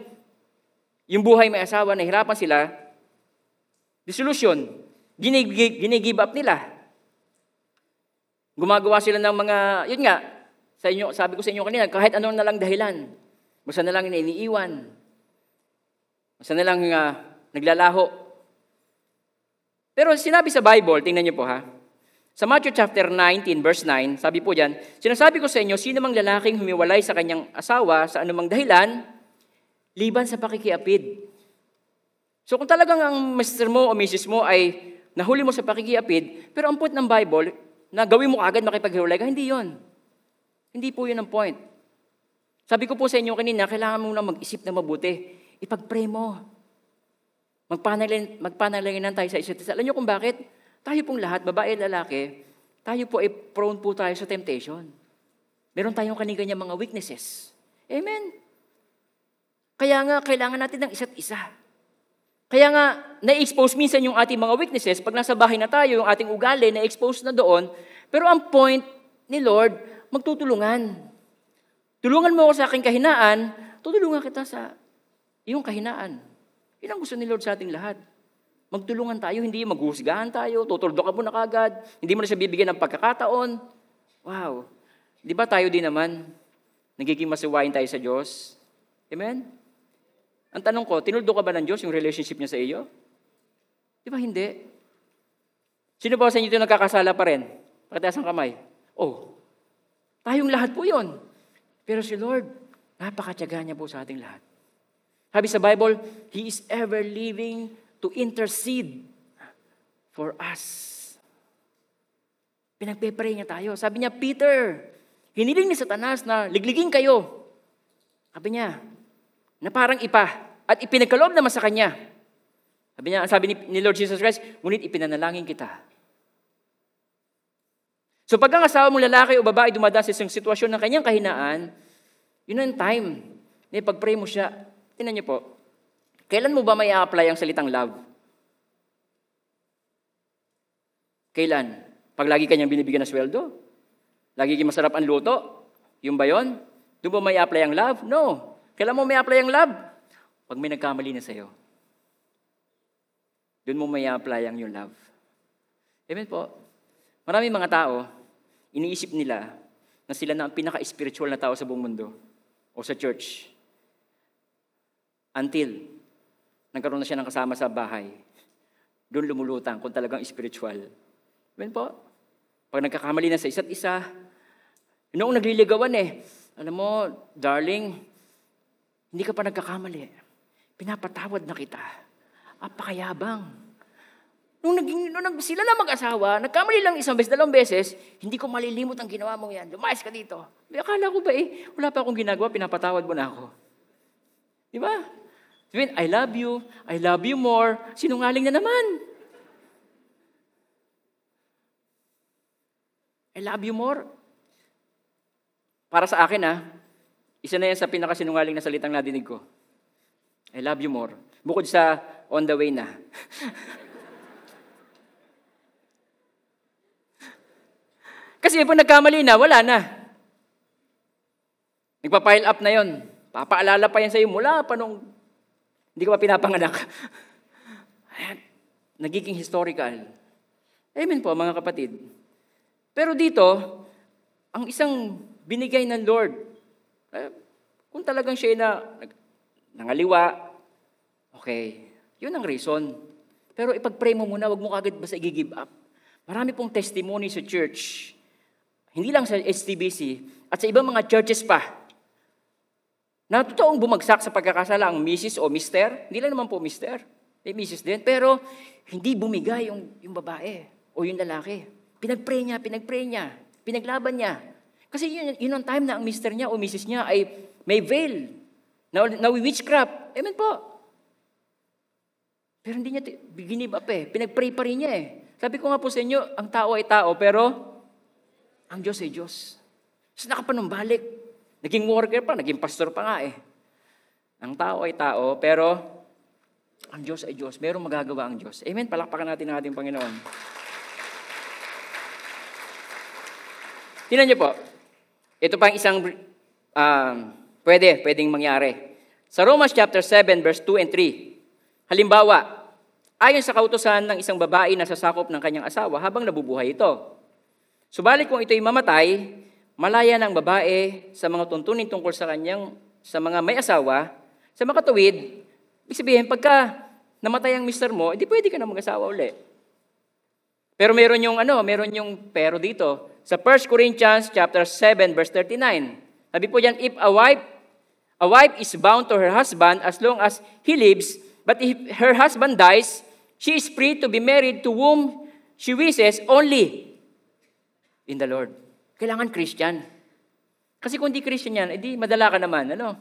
yung buhay may asawa, nahirapan sila, Dissolution. Ginigive up nila. Gumagawa sila ng mga, yun nga, sa inyo, sabi ko sa inyo kanina, kahit anong na lang dahilan. Basta na lang iniiwan. Basta na lang uh, naglalaho. Pero sinabi sa Bible, tingnan niyo po ha, sa Matthew chapter 19, verse 9, sabi po diyan, sinasabi ko sa inyo, sino mang lalaking humiwalay sa kanyang asawa sa anumang dahilan, liban sa pakikiapid, So kung talagang ang mister mo o misis mo ay nahuli mo sa pakikiapid, pero ang point ng Bible, na gawin mo agad makipaghiwalay ka, hindi yon. Hindi po yun ang point. Sabi ko po sa inyo kanina, kailangan mo na mag-isip na mabuti. Ipag-pray mo. Magpanalangin, magpanalanginan tayo sa isa't isa. Alam niyo kung bakit? Tayo pong lahat, babae at lalaki, tayo po ay prone po tayo sa temptation. Meron tayong kanilang mga weaknesses. Amen. Kaya nga, kailangan natin ng isa't isa. Kaya nga, na-expose minsan yung ating mga weaknesses. Pag nasa bahay na tayo, yung ating ugali, na-expose na doon. Pero ang point ni Lord, magtutulungan. Tulungan mo ako sa aking kahinaan, tutulungan kita sa iyong kahinaan. Yun ang gusto ni Lord sa ating lahat. Magtulungan tayo, hindi maghuhusgahan tayo, tutuldo ka mo na kagad, hindi mo na siya bibigyan ng pagkakataon. Wow. Di ba tayo din naman, nagiging masiwain tayo sa Diyos? Amen? Ang tanong ko, tinuldo ka ba ng Diyos yung relationship niya sa iyo? Di ba hindi? Sino ba sa inyo ito nagkakasala pa rin? Pakitaas ang kamay. Oh, tayong lahat po yon. Pero si Lord, napakatyaga niya po sa ating lahat. Sabi sa Bible, He is ever living to intercede for us. Pinagpe-pray niya tayo. Sabi niya, Peter, hiniling ni Satanas na ligligin kayo. Sabi niya, na parang ipa at ipinagkaloob naman sa kanya. Sabi niya, sabi ni, Lord Jesus Christ, ngunit ipinanalangin kita. So pag ang asawa mong lalaki o babae dumadaan sa isang sitwasyon ng kanyang kahinaan, yun ang time na pag-pray mo siya. Tinan niyo po, kailan mo ba may apply ang salitang love? Kailan? Pag lagi kanyang binibigyan ng sweldo? Lagi masarap ang luto? Yung ba yun? Doon ba may apply ang love? No. Kailan mo may apply ang love? Pag may nagkamali na sa'yo. Doon mo may apply ang yung love. Amen po. Maraming mga tao, iniisip nila na sila na ang pinaka-spiritual na tao sa buong mundo o sa church. Until nagkaroon na siya ng kasama sa bahay. Doon lumulutang kung talagang spiritual. Amen po. Pag nagkakamali na sa isa't isa, noong nagliligawan eh, alam mo, darling, hindi ka pa nagkakamali. Pinapatawad na kita. Apakayabang. Nung, naging, nung nag, sila lang mag-asawa, nagkamali lang isang beses, dalawang beses, hindi ko malilimot ang ginawa mong yan. Lumayas ka dito. Akala ko ba eh, wala pa akong ginagawa, pinapatawad mo na ako. Di ba? Sabihin, I love you, I love you more. Sinungaling na naman. I love you more. Para sa akin ah, isa na yan sa pinakasinungaling na salitang nadinig ko. I love you more. Bukod sa on the way na. *laughs* Kasi pag nagkamali na, wala na. Nagpa-pile up na yon. Papaalala pa yan sa iyo mula pa nung hindi ka pa pinapanganak. *laughs* Nagiging historical. Amen po, mga kapatid. Pero dito, ang isang binigay ng Lord. Eh, kung talagang siya na nangaliwa, okay, yun ang reason. Pero ipag-pray mo muna, wag mo kagad basta i-give up. Marami pong testimony sa church, hindi lang sa STBC, at sa ibang mga churches pa, na totoong bumagsak sa pagkakasala ang Mrs. o Mister. Hindi lang naman po Mister, may Mrs. din. Pero hindi bumigay yung, yung babae o yung lalaki. Pinag-pray niya, pinag-pray niya, pinaglaban niya. Kasi yun, yun ang time na ang Mister niya o Mrs. niya ay may veil, na, na witchcraft. Amen po. Pero hindi niya ginib up eh. Pinag-pray pa rin niya eh. Sabi ko nga po sa inyo, ang tao ay tao, pero ang Diyos ay Diyos. So nakapanumbalik. Naging worker pa, naging pastor pa nga eh. Ang tao ay tao, pero ang Diyos ay Diyos. Merong magagawa ang Diyos. Amen? Palakpakan natin ang ating Panginoon. Tingnan niyo po. Ito pa ang isang um, pwede, pwedeng mangyari. Sa Romans chapter 7, verse 2 and 3. Halimbawa, ayon sa kautosan ng isang babae na sasakop ng kanyang asawa habang nabubuhay ito. Subalit kung ito'y mamatay, malaya ng babae sa mga tuntunin tungkol sa kanyang sa mga may asawa, sa makatuwid, ibig sabihin, pagka namatay ang mister mo, hindi pwede ka na mag-asawa uli. Pero meron yung ano, meron yung pero dito. Sa 1 Corinthians chapter 7 verse 39. Sabi po diyan, if a wife a wife is bound to her husband as long as he lives, but if her husband dies, she is free to be married to whom she wishes only in the Lord. Kailangan Christian. Kasi kung di Christian yan, edi madala ka naman, ano?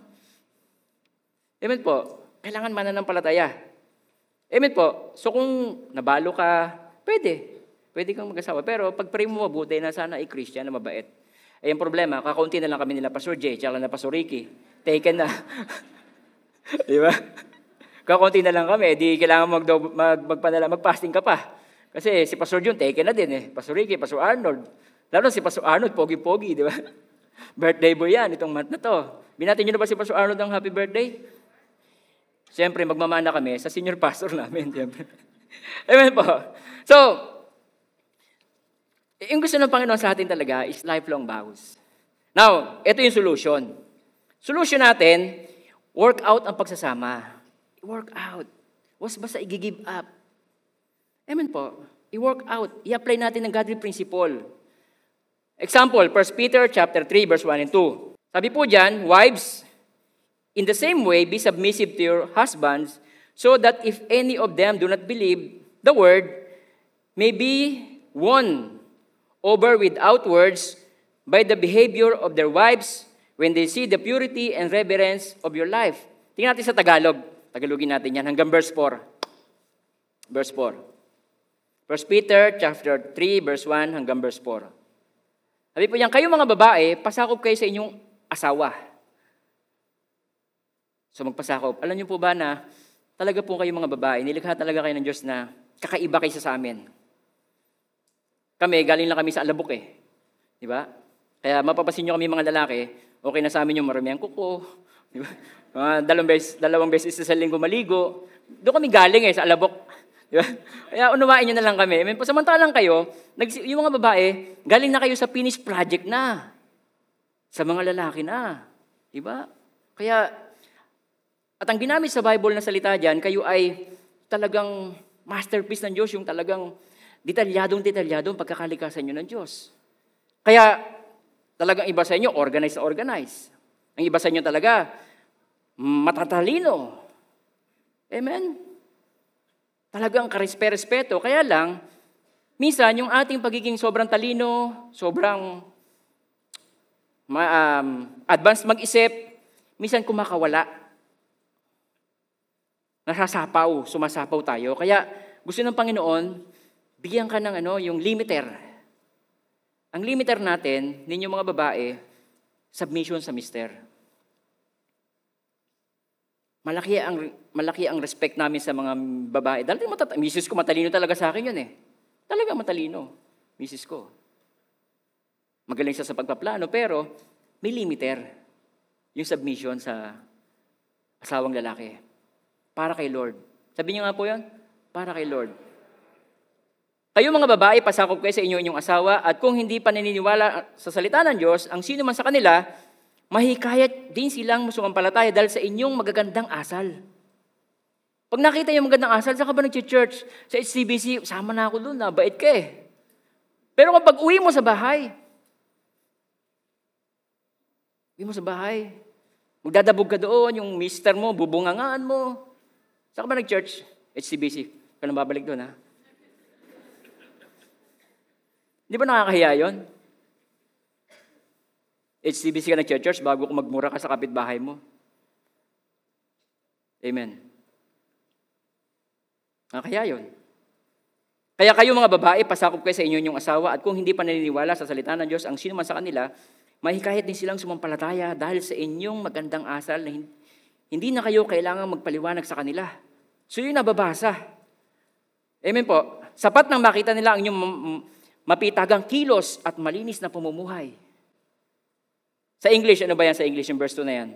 Amen po. Kailangan mananampalataya. Amen po. So kung nabalo ka, pwede. Pwede kang mag-asawa. Pero pag pray mo mabuti na sana ay Christian na mabait. Ay ang problema, kakaunti na lang kami nila Pastor Jay, tsaka na Pastor Ricky. Taken na. *laughs* Di ba? Kakaunti na lang kami, di kailangan mag, mag, magpanala, mag-fasting ka pa. Kasi si Pastor Jun, taken na din eh. Pastor Ricky, Pastor Arnold. Lalo si Pastor Arnold, pogi-pogi, di ba? *laughs* Birthday boy yan, itong month na to. Binati nyo na ba si Pastor Arnold ang happy birthday? Siyempre, magmamana kami sa senior *laughs* pastor namin, siyempre. Amen po. So, yung gusto ng Panginoon sa atin talaga is lifelong vows. Now, ito yung solution. Solution natin, work out ang pagsasama. Work out. Was basta i-give up. Amen po. I-work out. I-apply natin ang godly principle. Example, 1 Peter chapter 3, verse 1 and 2. Sabi po dyan, Wives, in the same way, be submissive to your husbands, so that if any of them do not believe the word, may be won over without words by the behavior of their wives when they see the purity and reverence of your life. Tingnan natin sa Tagalog. Tagalogin natin yan hanggang verse 4. Verse 4. 1 Peter chapter 3 verse 1 hanggang verse 4. Sabi po niyan, kayo mga babae, pasakop kayo sa inyong asawa. So magpasakop. Alam niyo po ba na talaga po kayo mga babae, nilikha talaga kayo ng Diyos na kakaiba kaysa sa amin. Kami, galing lang kami sa alabok eh. Di ba? Kaya mapapasin nyo kami mga lalaki, okay na sa amin yung maramihan kuko. Di ba? Dalawang beses, dalawang beses sa linggo maligo. Doon kami galing eh, sa alabok. Di ba? Kaya unawain nyo na lang kami. I mean, samantalang kayo, yung mga babae, galing na kayo sa finished project na. Sa mga lalaki na. Di ba? Kaya, at ang ginamit sa Bible na salita dyan, kayo ay talagang masterpiece ng Diyos, yung talagang detalyadong detalyadong pagkakalikasan nyo ng Diyos. Kaya, talagang iba sa inyo, organize na organize. Ang iba sa inyo talaga, matatalino. Amen? Talagang karespe-respeto. Kaya lang, minsan yung ating pagiging sobrang talino, sobrang um, advanced mag-isip, minsan kumakawala. Nasasapaw, sumasapaw tayo. Kaya gusto ng Panginoon, bigyan ka ng ano, yung limiter. Ang limiter natin, ninyo mga babae, submission sa mister. Malaki ang malaki ang respect namin sa mga babae. Dahil matata- misis ko matalino talaga sa akin yun eh. Talaga matalino, misis ko. Magaling siya sa pagpaplano, pero may limiter yung submission sa asawang lalaki. Para kay Lord. Sabi niyo nga po yan, para kay Lord. Kayo mga babae, pasakop kayo sa inyo inyong asawa, at kung hindi pa naniniwala sa salita ng Diyos, ang sino man sa kanila, mahikayat din silang musumampalataya dahil sa inyong magagandang asal. Pag nakita yung magandang asal, saan ka ba nag-church? Sa HCBC, sama na ako doon, bait ka eh. Pero kapag uwi mo sa bahay, uwi mo sa bahay, magdadabog ka doon, yung mister mo, bubungangaan mo. Saan ka ba nag-church? HCBC. Ka na babalik doon, ha? Di ba nakakahiya yun? HCBC ka nag-church bago kung magmura ka sa kapitbahay mo. Amen. Nakakahiya yun. Kaya kayo mga babae, pasakop kayo sa inyo yung asawa at kung hindi pa naniniwala sa salita ng Diyos, ang sino man sa kanila, mahikayat din silang sumampalataya dahil sa inyong magandang asal na hindi na kayo kailangang magpaliwanag sa kanila. So yun nababasa. Amen po. Sapat nang makita nila ang inyong mapitagang kilos at malinis na pumumuhay. Sa English, ano ba yan sa English, yung verse 2 na yan?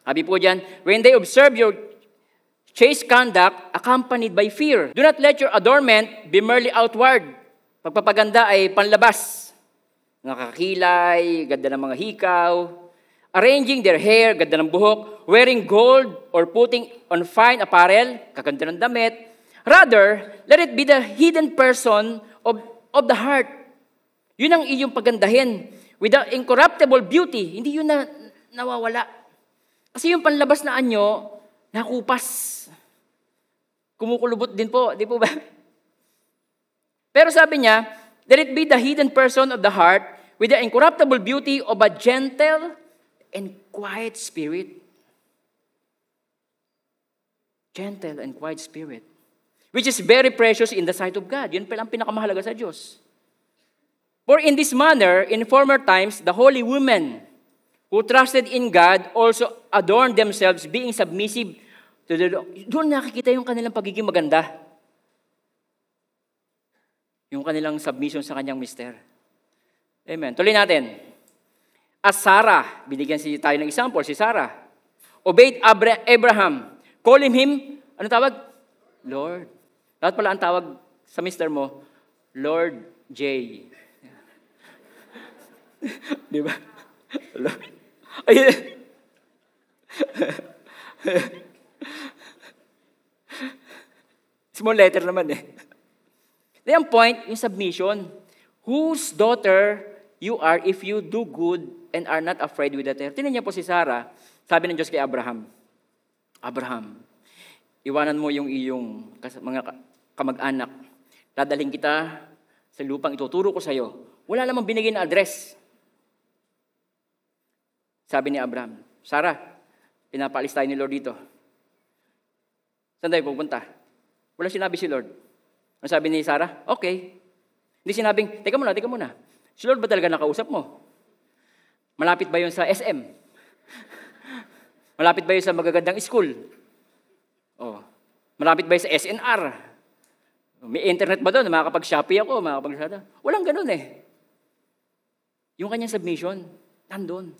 Sabi po dyan, when they observe your chaste conduct accompanied by fear, do not let your adornment be merely outward. Pagpapaganda ay panlabas. Nakakilay, ganda ng mga hikaw, arranging their hair, ganda ng buhok, wearing gold or putting on fine apparel, kaganda ng damit. Rather, let it be the hidden person of, of the heart. Yun ang iyong pagandahin. With the incorruptible beauty, hindi yun na nawawala. Kasi yung panlabas na anyo, nakupas. Kumukulubot din po, di po ba? Pero sabi niya, let it be the hidden person of the heart with the incorruptible beauty of a gentle and quiet spirit. Gentle and quiet spirit which is very precious in the sight of God. Yun pala ang pinakamahalaga sa Diyos. For in this manner, in former times, the holy women who trusted in God also adorned themselves being submissive to the Lord. Doon nakikita yung kanilang pagiging maganda. Yung kanilang submission sa kanyang mister. Amen. Tuloy natin. As Sarah, binigyan si tayo ng example, si Sarah, obeyed Abraham, calling him, ano tawag? Lord. Dapat pala ang tawag sa mister mo, Lord J. *laughs* Di ba? Ay, Small letter naman eh. Then point, yung submission. Whose daughter you are if you do good and are not afraid with the terror. Tinan niya po si Sarah, sabi ng Diyos kay Abraham, Abraham, iwanan mo yung iyong mga kamag-anak. Dadaling kita sa lupang ituturo ko sa iyo. Wala namang binigay na address. Sabi ni Abraham, Sarah, pinapaalis tayo ni Lord dito. Saan tayo pupunta? Wala sinabi si Lord. Ang sabi ni Sarah, okay. Hindi sinabing, teka muna, teka muna. Si Lord ba talaga nakausap mo? Malapit ba yun sa SM? *laughs* Malapit ba yun sa magagandang school? Oh. Malapit ba yun sa SNR? May internet ba doon? Makakapag-Shopee ako, makakapag Walang ganun eh. Yung kanyang submission, nandun.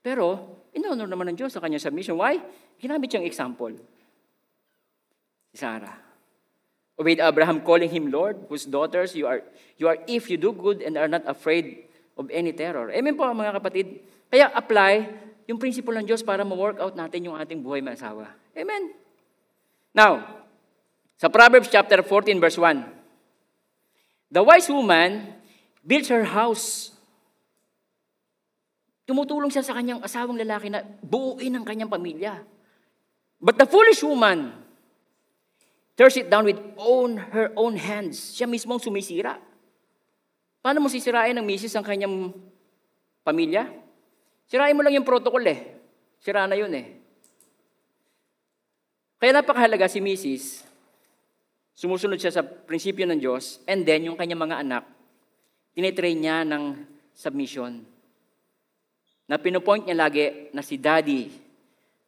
Pero, inonor naman ng Diyos sa kanyang submission. Why? Ginamit siyang example. Si Sarah. Obeyed Abraham calling him Lord, whose daughters you are, you are if you do good and are not afraid of any terror. Amen po mga kapatid. Kaya apply yung principle ng Diyos para ma-work out natin yung ating buhay may asawa. Amen. Now, sa Proverbs chapter 14 verse 1. The wise woman builds her house. Tumutulong siya sa kanyang asawang lalaki na buuin ang kanyang pamilya. But the foolish woman tears it down with own her own hands. Siya mismo ang sumisira. Paano mo sisirain ng misis ang kanyang pamilya? Sirain mo lang yung protocol eh. Sira na yun eh. Kaya napakahalaga si misis Sumusunod siya sa prinsipyo ng Diyos, and then yung kanyang mga anak, tinitrain niya ng submission. Na pinupoint niya lagi na si daddy,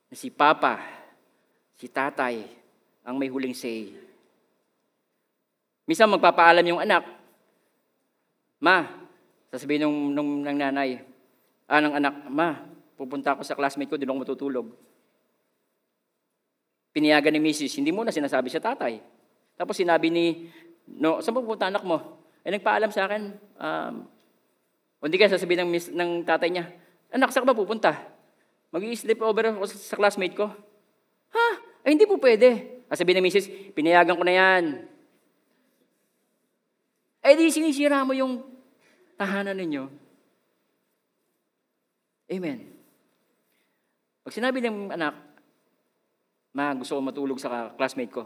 na si papa, si tatay, ang may huling say. Minsan magpapaalam yung anak, Ma, sasabihin nung, nung, ng nanay, ah, ng anak, Ma, pupunta ako sa classmate ko, din ako matutulog. Piniyagan ni Mrs., hindi mo na sinasabi sa tatay. Tapos sinabi ni, No, saan pupunta anak mo? Eh, nagpaalam sa akin, um, hindi ka sasabihin ng, miss, ng tatay niya, anak, saan ka ba pupunta? Mag-i-sleep over ako sa classmate ko. Ha? Ay, hindi po pwede. Sabi ng misis, pinayagan ko na yan. Eh di sinisira mo yung tahanan ninyo. Amen. Pag sinabi ng anak, ma, gusto ko matulog sa classmate ko,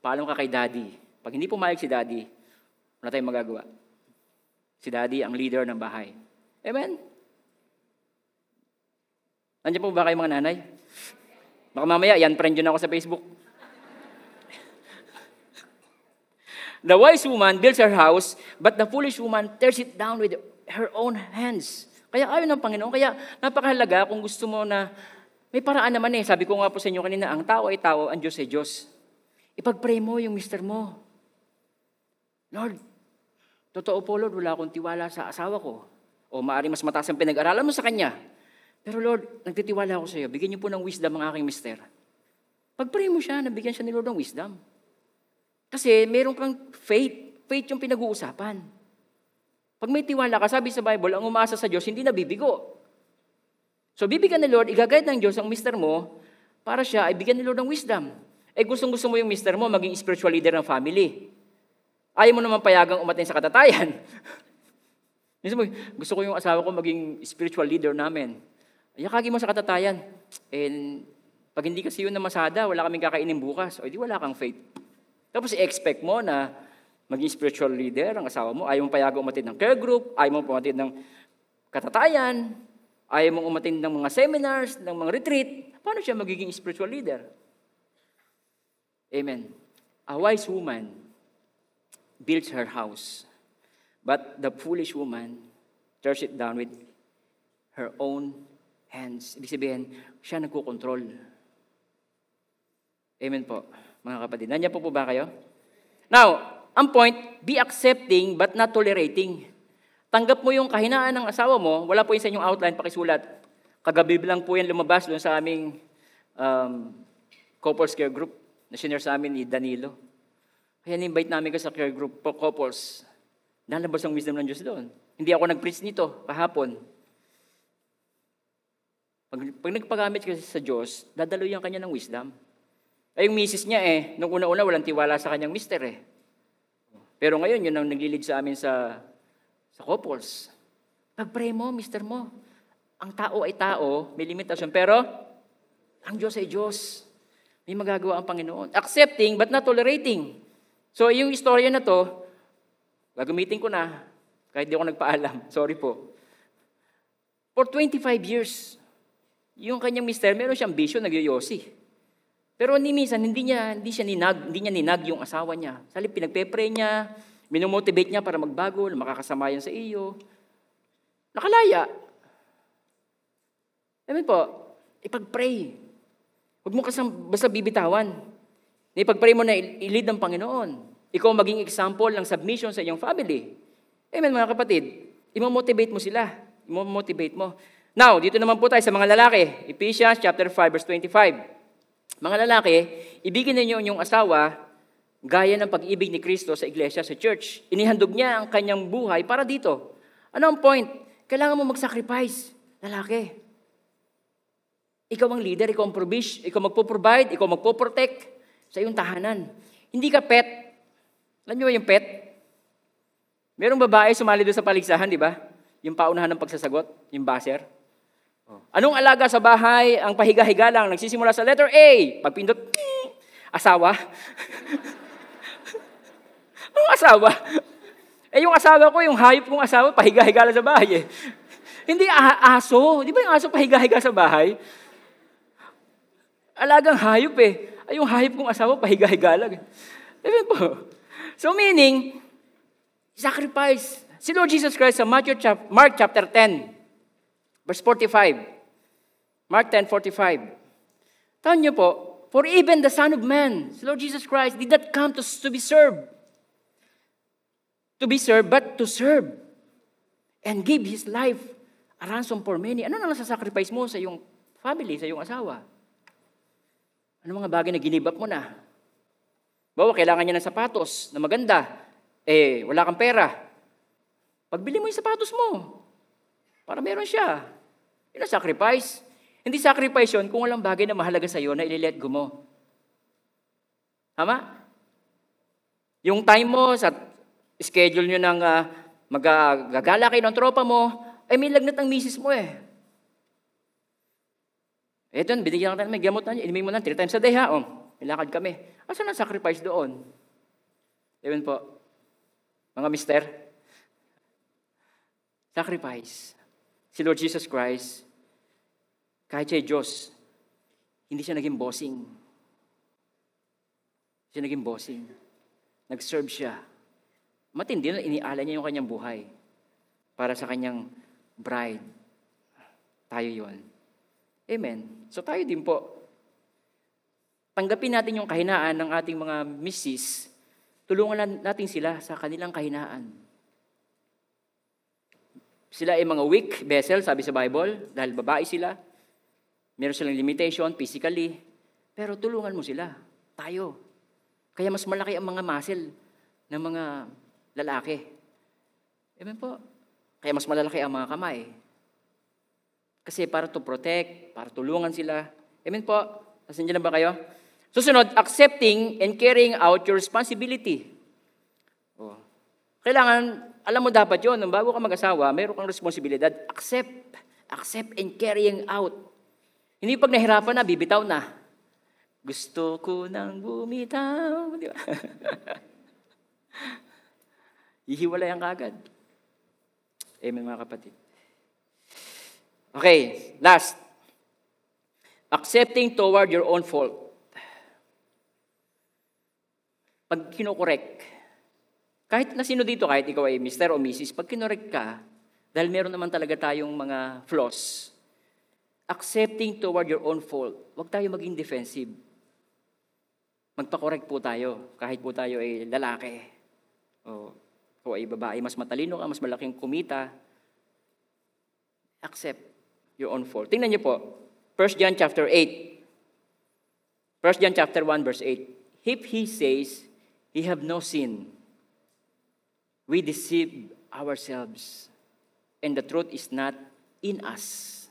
paalam ka kay daddy. Pag hindi pumayag si daddy, wala tayong magagawa. Si daddy ang leader ng bahay. Amen? Nandiyan po ba kayo mga nanay? Baka mamaya, yan friend yun ako sa Facebook. *laughs* The wise woman builds her house, but the foolish woman tears it down with her own hands. Kaya ayaw ng Panginoon. Kaya napakahalaga kung gusto mo na may paraan naman eh. Sabi ko nga po sa inyo kanina, ang tao ay tao, ang Diyos ay Diyos. Ipag-pray mo yung mister mo. Lord, totoo po Lord, wala akong tiwala sa asawa ko. O maaari mas mataas ang pinag-aralan mo sa kanya. Pero Lord, nagtitiwala ako sa iyo. Bigyan niyo po ng wisdom ang aking mister. Pag-pray mo siya, nabigyan siya ni Lord ng wisdom. Kasi meron kang faith. Faith yung pinag-uusapan. Pag may tiwala ka, sabi sa Bible, ang umaasa sa Diyos, hindi nabibigo. So bibigyan ni Lord, igagayad ng Diyos ang mister mo para siya ay bigyan ni Lord ng wisdom. Eh gustong gusto mo yung mister mo maging spiritual leader ng family. Ayaw mo naman payagang umatin sa katatayan. *laughs* mo, gusto ko yung asawa ko maging spiritual leader namin. Yakagi mo sa katatayan. And pag hindi kasi yun na masada, wala kaming kakainin bukas. O di wala kang faith. Tapos i-expect mo na maging spiritual leader ang asawa mo. Ayaw mong payagang umatid ng care group, ayaw mong umatid ng katatayan, ayaw mong umatid ng mga seminars, ng mga retreat. Paano siya magiging spiritual leader? Amen. A wise woman builds her house, but the foolish woman tears it down with her own hands. Ibig sabihin, siya nagkukontrol. Amen po mga kapatid. Nandiyan po po ba kayo? Now, ang point, be accepting but not tolerating. Tanggap mo yung kahinaan ng asawa mo, wala po yun sa inyong outline, pakisulat. Kagabi lang po yan lumabas doon sa aming um, couples care group na sinare sa amin ni Danilo. Kaya ni-invite namin ka sa care group po, couples. Nalabas ang wisdom ng Diyos doon. Hindi ako nag-preach nito kahapon. Pag, pag nagpagamit kasi sa Diyos, dadaloy kanya ng wisdom. Ay, yung misis niya eh, nung una-una walang tiwala sa kanyang mister eh. Pero ngayon, yun ang naglilid sa amin sa, sa couples. Pag-pray mo, mister mo. Ang tao ay tao, may limitasyon. Pero, ang Diyos ay Diyos. May magagawa ang Panginoon. Accepting, but not tolerating. So, yung istorya na to, gagamitin ko na, kahit di ako nagpaalam. *laughs* Sorry po. For 25 years, yung kanyang mister, meron siyang bisyo, nagyoyosi. Pero ni minsan, hindi, niya, hindi siya ninag, hindi niya ninag yung asawa niya. Salip, pinagpe-pray niya, minomotivate niya para magbago, na makakasamayan sa iyo. Nakalaya. Amen po, ipag-pray. Huwag mo kasang basta bibitawan. Ipag-pray mo na ilid ng Panginoon. Ikaw maging example ng submission sa iyong family. Amen mga kapatid. Imo-motivate mo sila. Imo-motivate mo. Now, dito naman po tayo sa mga lalaki. Ephesians chapter 5 verse 25. Mga lalaki, ibigin ninyo inyong asawa gaya ng pag-ibig ni Kristo sa iglesia, sa church. Inihandog niya ang kanyang buhay para dito. Ano ang point? Kailangan mo mag-sacrifice, lalaki. Ikaw ang leader, ikaw ang provision, ikaw magpo-provide, ikaw magpo-protect sa iyong tahanan. Hindi ka pet. Alam niyo ba yung pet? Merong babae sumali doon sa paligsahan, di ba? Yung paunahan ng pagsasagot, yung baser. Anong alaga sa bahay ang pahiga-higa lang? Nagsisimula sa letter A. Pagpindot, *laughs* asawa. *laughs* Anong asawa? Eh yung asawa ko, yung hayop kong asawa, pahiga-higa lang sa bahay eh. Hindi aso. Di ba yung aso pahiga-higa sa bahay? Alagang hayop eh. Ay, yung hayop kong asawa, pahiga-higa lang. Diba po? So meaning, sacrifice. Si Lord Jesus Christ sa Matthew, Mark chapter 10, Verse 45. Mark 10, 45. Tahan niyo po, For even the Son of Man, the Lord Jesus Christ, did not come to, to be served. To be served, but to serve. And give His life a ransom for many. Ano na sacrifice mo sa iyong family, sa iyong asawa? Ano mga bagay na ginibap mo na? Bawa, kailangan niya ng sapatos na maganda. Eh, wala kang pera. Pagbili mo yung sapatos mo. Para meron siya. Yun ang sacrifice. Hindi sacrifice yun kung walang bagay na mahalaga sa iyo na ililet go mo. Tama? Yung time mo sa schedule nyo ng uh, magagala kayo ng tropa mo, ay may lagnat ang misis mo eh. Eto, binigyan ka na may gamot na niya. Inimig mo na, three times a day ha. Oh, ilakad kami. Asan ang sacrifice doon? Ewan po. Mga mister. Sacrifice. Si Lord Jesus Christ, kahit siya Diyos, hindi siya naging bossing. Siya naging bossing. Nag-serve siya. Matindi na iniala niya yung kanyang buhay para sa kanyang bride. Tayo yon. Amen. So tayo din po, tanggapin natin yung kahinaan ng ating mga misis, tulungan natin sila sa kanilang kahinaan. Sila ay mga weak vessel, sabi sa Bible, dahil babae sila. Meron silang limitation physically. Pero tulungan mo sila. Tayo. Kaya mas malaki ang mga muscle ng mga lalaki. Amen po. Kaya mas malalaki ang mga kamay. Kasi para to protect, para tulungan sila. Amen po. Nasaan na ba kayo? Susunod, accepting and carrying out your responsibility. Oh. Kailangan, alam mo dapat yon nung bago ka mag-asawa, meron kang responsibilidad. Accept. Accept and carrying out. Hindi pag nahirapan na, bibitaw na. Gusto ko nang bumitaw. Di ba? *laughs* Hihiwalay ang kagad. Amen mga kapatid. Okay, last. Accepting toward your own fault. Pag kinokorek, kahit na sino dito, kahit ikaw ay Mr. o Mrs., pag kinorek ka, dahil meron naman talaga tayong mga flaws, accepting toward your own fault, huwag tayo maging defensive. Magpakorek po tayo, kahit po tayo ay lalaki. O, o ay babae, mas matalino ka, mas malaking kumita, accept your own fault. Tingnan niyo po, 1 John chapter 8. 1 John chapter 1 verse 8. If he says he have no sin, we deceive ourselves and the truth is not in us.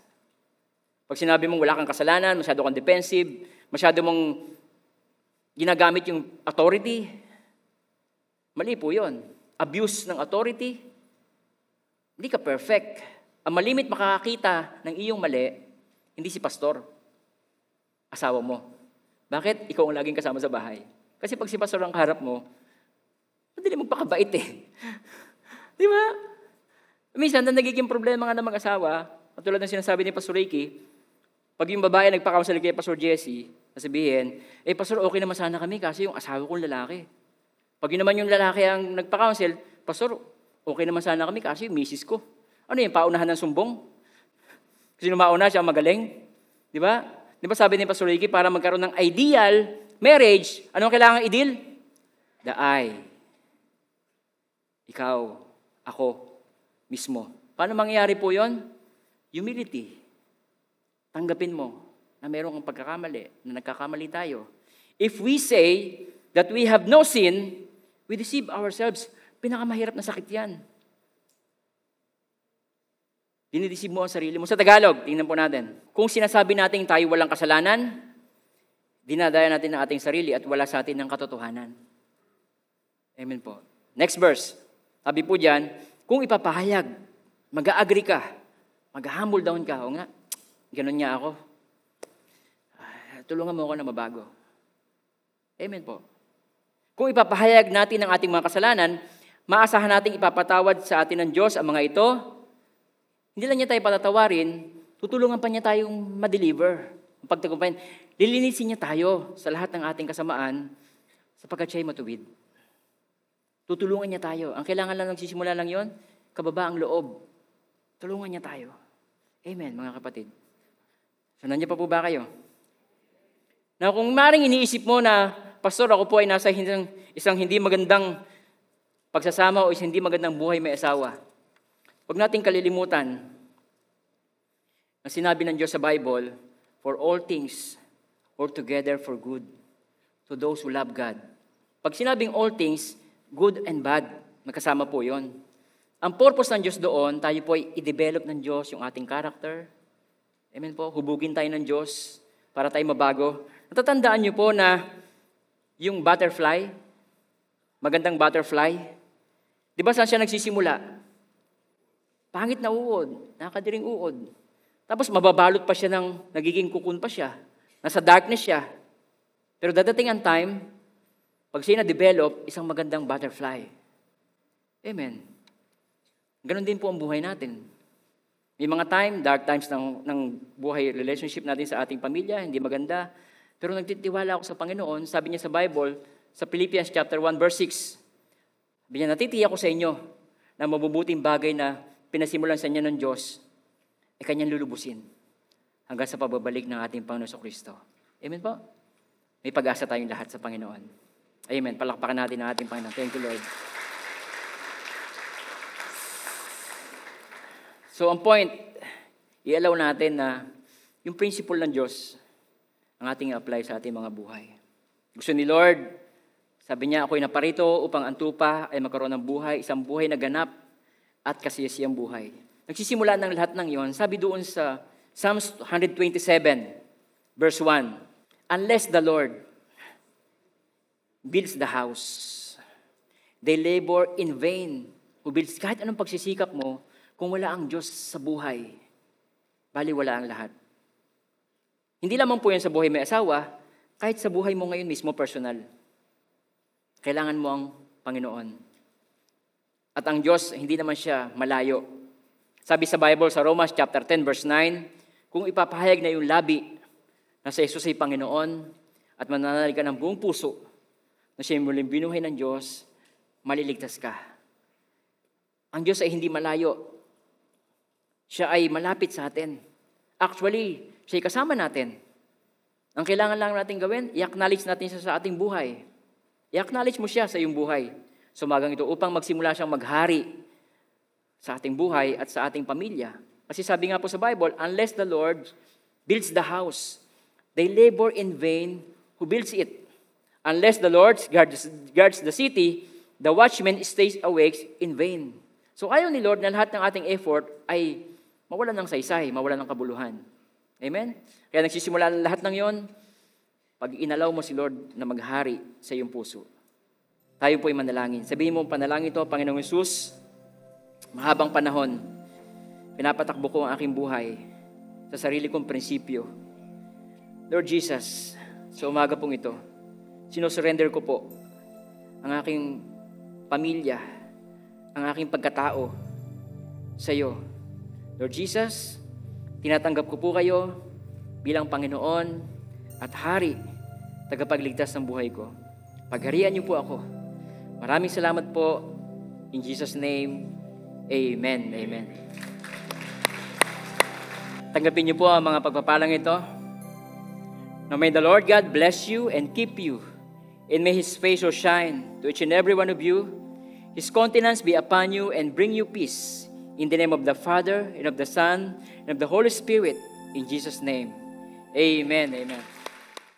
Pag sinabi mong wala kang kasalanan, masyado kang defensive, masyado mong ginagamit yung authority, mali po yun. Abuse ng authority, hindi ka perfect. Ang malimit makakakita ng iyong mali, hindi si pastor, asawa mo. Bakit? Ikaw ang laging kasama sa bahay. Kasi pag si pastor ang harap mo, madali magpakabait eh. *laughs* Di ba? Minsan, na nagiging problema nga ng mag-asawa, katulad ng sinasabi ni Pastor Ricky, pag yung babae nagpa-counsel kay Pastor Jesse, sabihin, eh Pastor, okay naman sana kami kasi yung asawa kong lalaki. Pag yun naman yung lalaki ang nagpa-counsel, Pastor, okay naman sana kami kasi yung misis ko. Ano yung paunahan ng sumbong? Nung mauna siya magaling. Di ba? Di ba sabi ni Pastor Ricky, para magkaroon ng ideal marriage, ano ang kailangan ideal? The I. Ikaw, ako, mismo. Paano mangyayari po yon? Humility. Tanggapin mo na meron kang pagkakamali, na nagkakamali tayo. If we say that we have no sin, we deceive ourselves. Pinakamahirap na sakit yan. Dinidisib mo ang sarili mo. Sa Tagalog, tingnan po natin. Kung sinasabi natin tayo walang kasalanan, dinadaya natin ang ating sarili at wala sa atin ng katotohanan. Amen po. Next verse. Sabi po dyan, kung ipapahayag, mag-agree ka, mag-humble down ka, o nga, ganun niya ako. Ah, tulungan mo ako na mabago. Amen po. Kung ipapahayag natin ang ating mga kasalanan, maasahan nating ipapatawad sa atin ng Diyos ang mga ito, hindi lang niya tayo patatawarin, tutulungan pa niya tayong ma-deliver. Pagtagumpayan, lilinisin niya tayo sa lahat ng ating kasamaan sapagkat siya'y matuwid. Tutulungan niya tayo. Ang kailangan lang nagsisimula lang yon, kababa ang loob. Tulungan niya tayo. Amen, mga kapatid. So, nandiyan pa po ba kayo? Na kung maring iniisip mo na, Pastor, ako po ay nasa isang, isang hindi magandang pagsasama o isang hindi magandang buhay may asawa. Huwag nating kalilimutan ang sinabi ng Diyos sa Bible, For all things work together for good to those who love God. Pag sinabing all things, good and bad, Magkasama po yon. Ang purpose ng Diyos doon, tayo po ay i-develop ng Diyos yung ating character. Amen po, hubugin tayo ng Diyos para tayo mabago. Natatandaan niyo po na yung butterfly, magandang butterfly, di ba saan siya nagsisimula? Pangit na uod, nakadiring uod. Tapos mababalot pa siya ng, nagiging kukun pa siya. Nasa darkness siya. Pero dadating ang time, pag siya na-develop, isang magandang butterfly. Amen. Ganon din po ang buhay natin. May mga time, dark times ng, ng buhay, relationship natin sa ating pamilya, hindi maganda. Pero nagtitiwala ako sa Panginoon, sabi niya sa Bible, sa Philippians chapter 1 verse 6, sabi niya, natitiyak ko sa inyo na mabubuting bagay na pinasimulan sa inyo ng Diyos, ay kanyang lulubusin hanggang sa pababalik ng ating Panginoon sa Kristo. Amen po? May pag-asa tayong lahat sa Panginoon. Amen. Palakpakan natin ang ating Panginoon. Thank you, Lord. So, ang point, i-allow natin na yung principle ng Diyos ang ating apply sa ating mga buhay. Gusto ni Lord, sabi niya, ako'y naparito upang ang tupa ay magkaroon ng buhay, isang buhay na ganap at kasiyasiyang buhay. Nagsisimula ng lahat ng iyon, sabi doon sa Psalms 127, verse 1, Unless the Lord builds the house, they labor in vain. Who builds, kahit anong pagsisikap mo, kung wala ang Diyos sa buhay, bali wala ang lahat. Hindi lamang po yan sa buhay may asawa, kahit sa buhay mo ngayon mismo personal. Kailangan mo ang Panginoon. At ang Diyos, hindi naman siya malayo. Sabi sa Bible sa Romans chapter 10 verse 9, kung ipapahayag na yung labi na sa Jesus ay Panginoon at mananalig ka ng buong puso na siya muling binuhay ng Diyos, maliligtas ka. Ang Diyos ay hindi malayo. Siya ay malapit sa atin. Actually, siya ay kasama natin. Ang kailangan lang natin gawin, i-acknowledge natin siya sa ating buhay. I-acknowledge mo siya sa iyong buhay. Sumagang ito upang magsimula siyang maghari sa ating buhay at sa ating pamilya. Kasi sabi nga po sa Bible, unless the Lord builds the house, they labor in vain who builds it. Unless the Lord guards, guards the city, the watchman stays awake in vain. So ayaw ni Lord na lahat ng ating effort ay mawalan ng saysay, mawalan ng kabuluhan. Amen? Kaya nagsisimula lahat ng yon pag inalaw mo si Lord na maghari sa iyong puso. Tayo po ay manalangin. Sabihin mo, panalangin ito, Panginoong Yesus, mahabang panahon, pinapatakbo ko ang aking buhay sa sarili kong prinsipyo. Lord Jesus, sa umaga pong ito, sinusurrender ko po ang aking pamilya, ang aking pagkatao sa iyo. Lord Jesus, tinatanggap ko po kayo bilang Panginoon at Hari, tagapagligtas ng buhay ko. Pagharian niyo po ako. Maraming salamat po. In Jesus' name, Amen. Amen. Tanggapin niyo po ang mga pagpapalang ito. Now may the Lord God bless you and keep you. And may His face so shine to each and every one of you. His countenance be upon you and bring you peace. In the name of the Father, and of the Son, and of the Holy Spirit. In Jesus' name. Amen. Amen.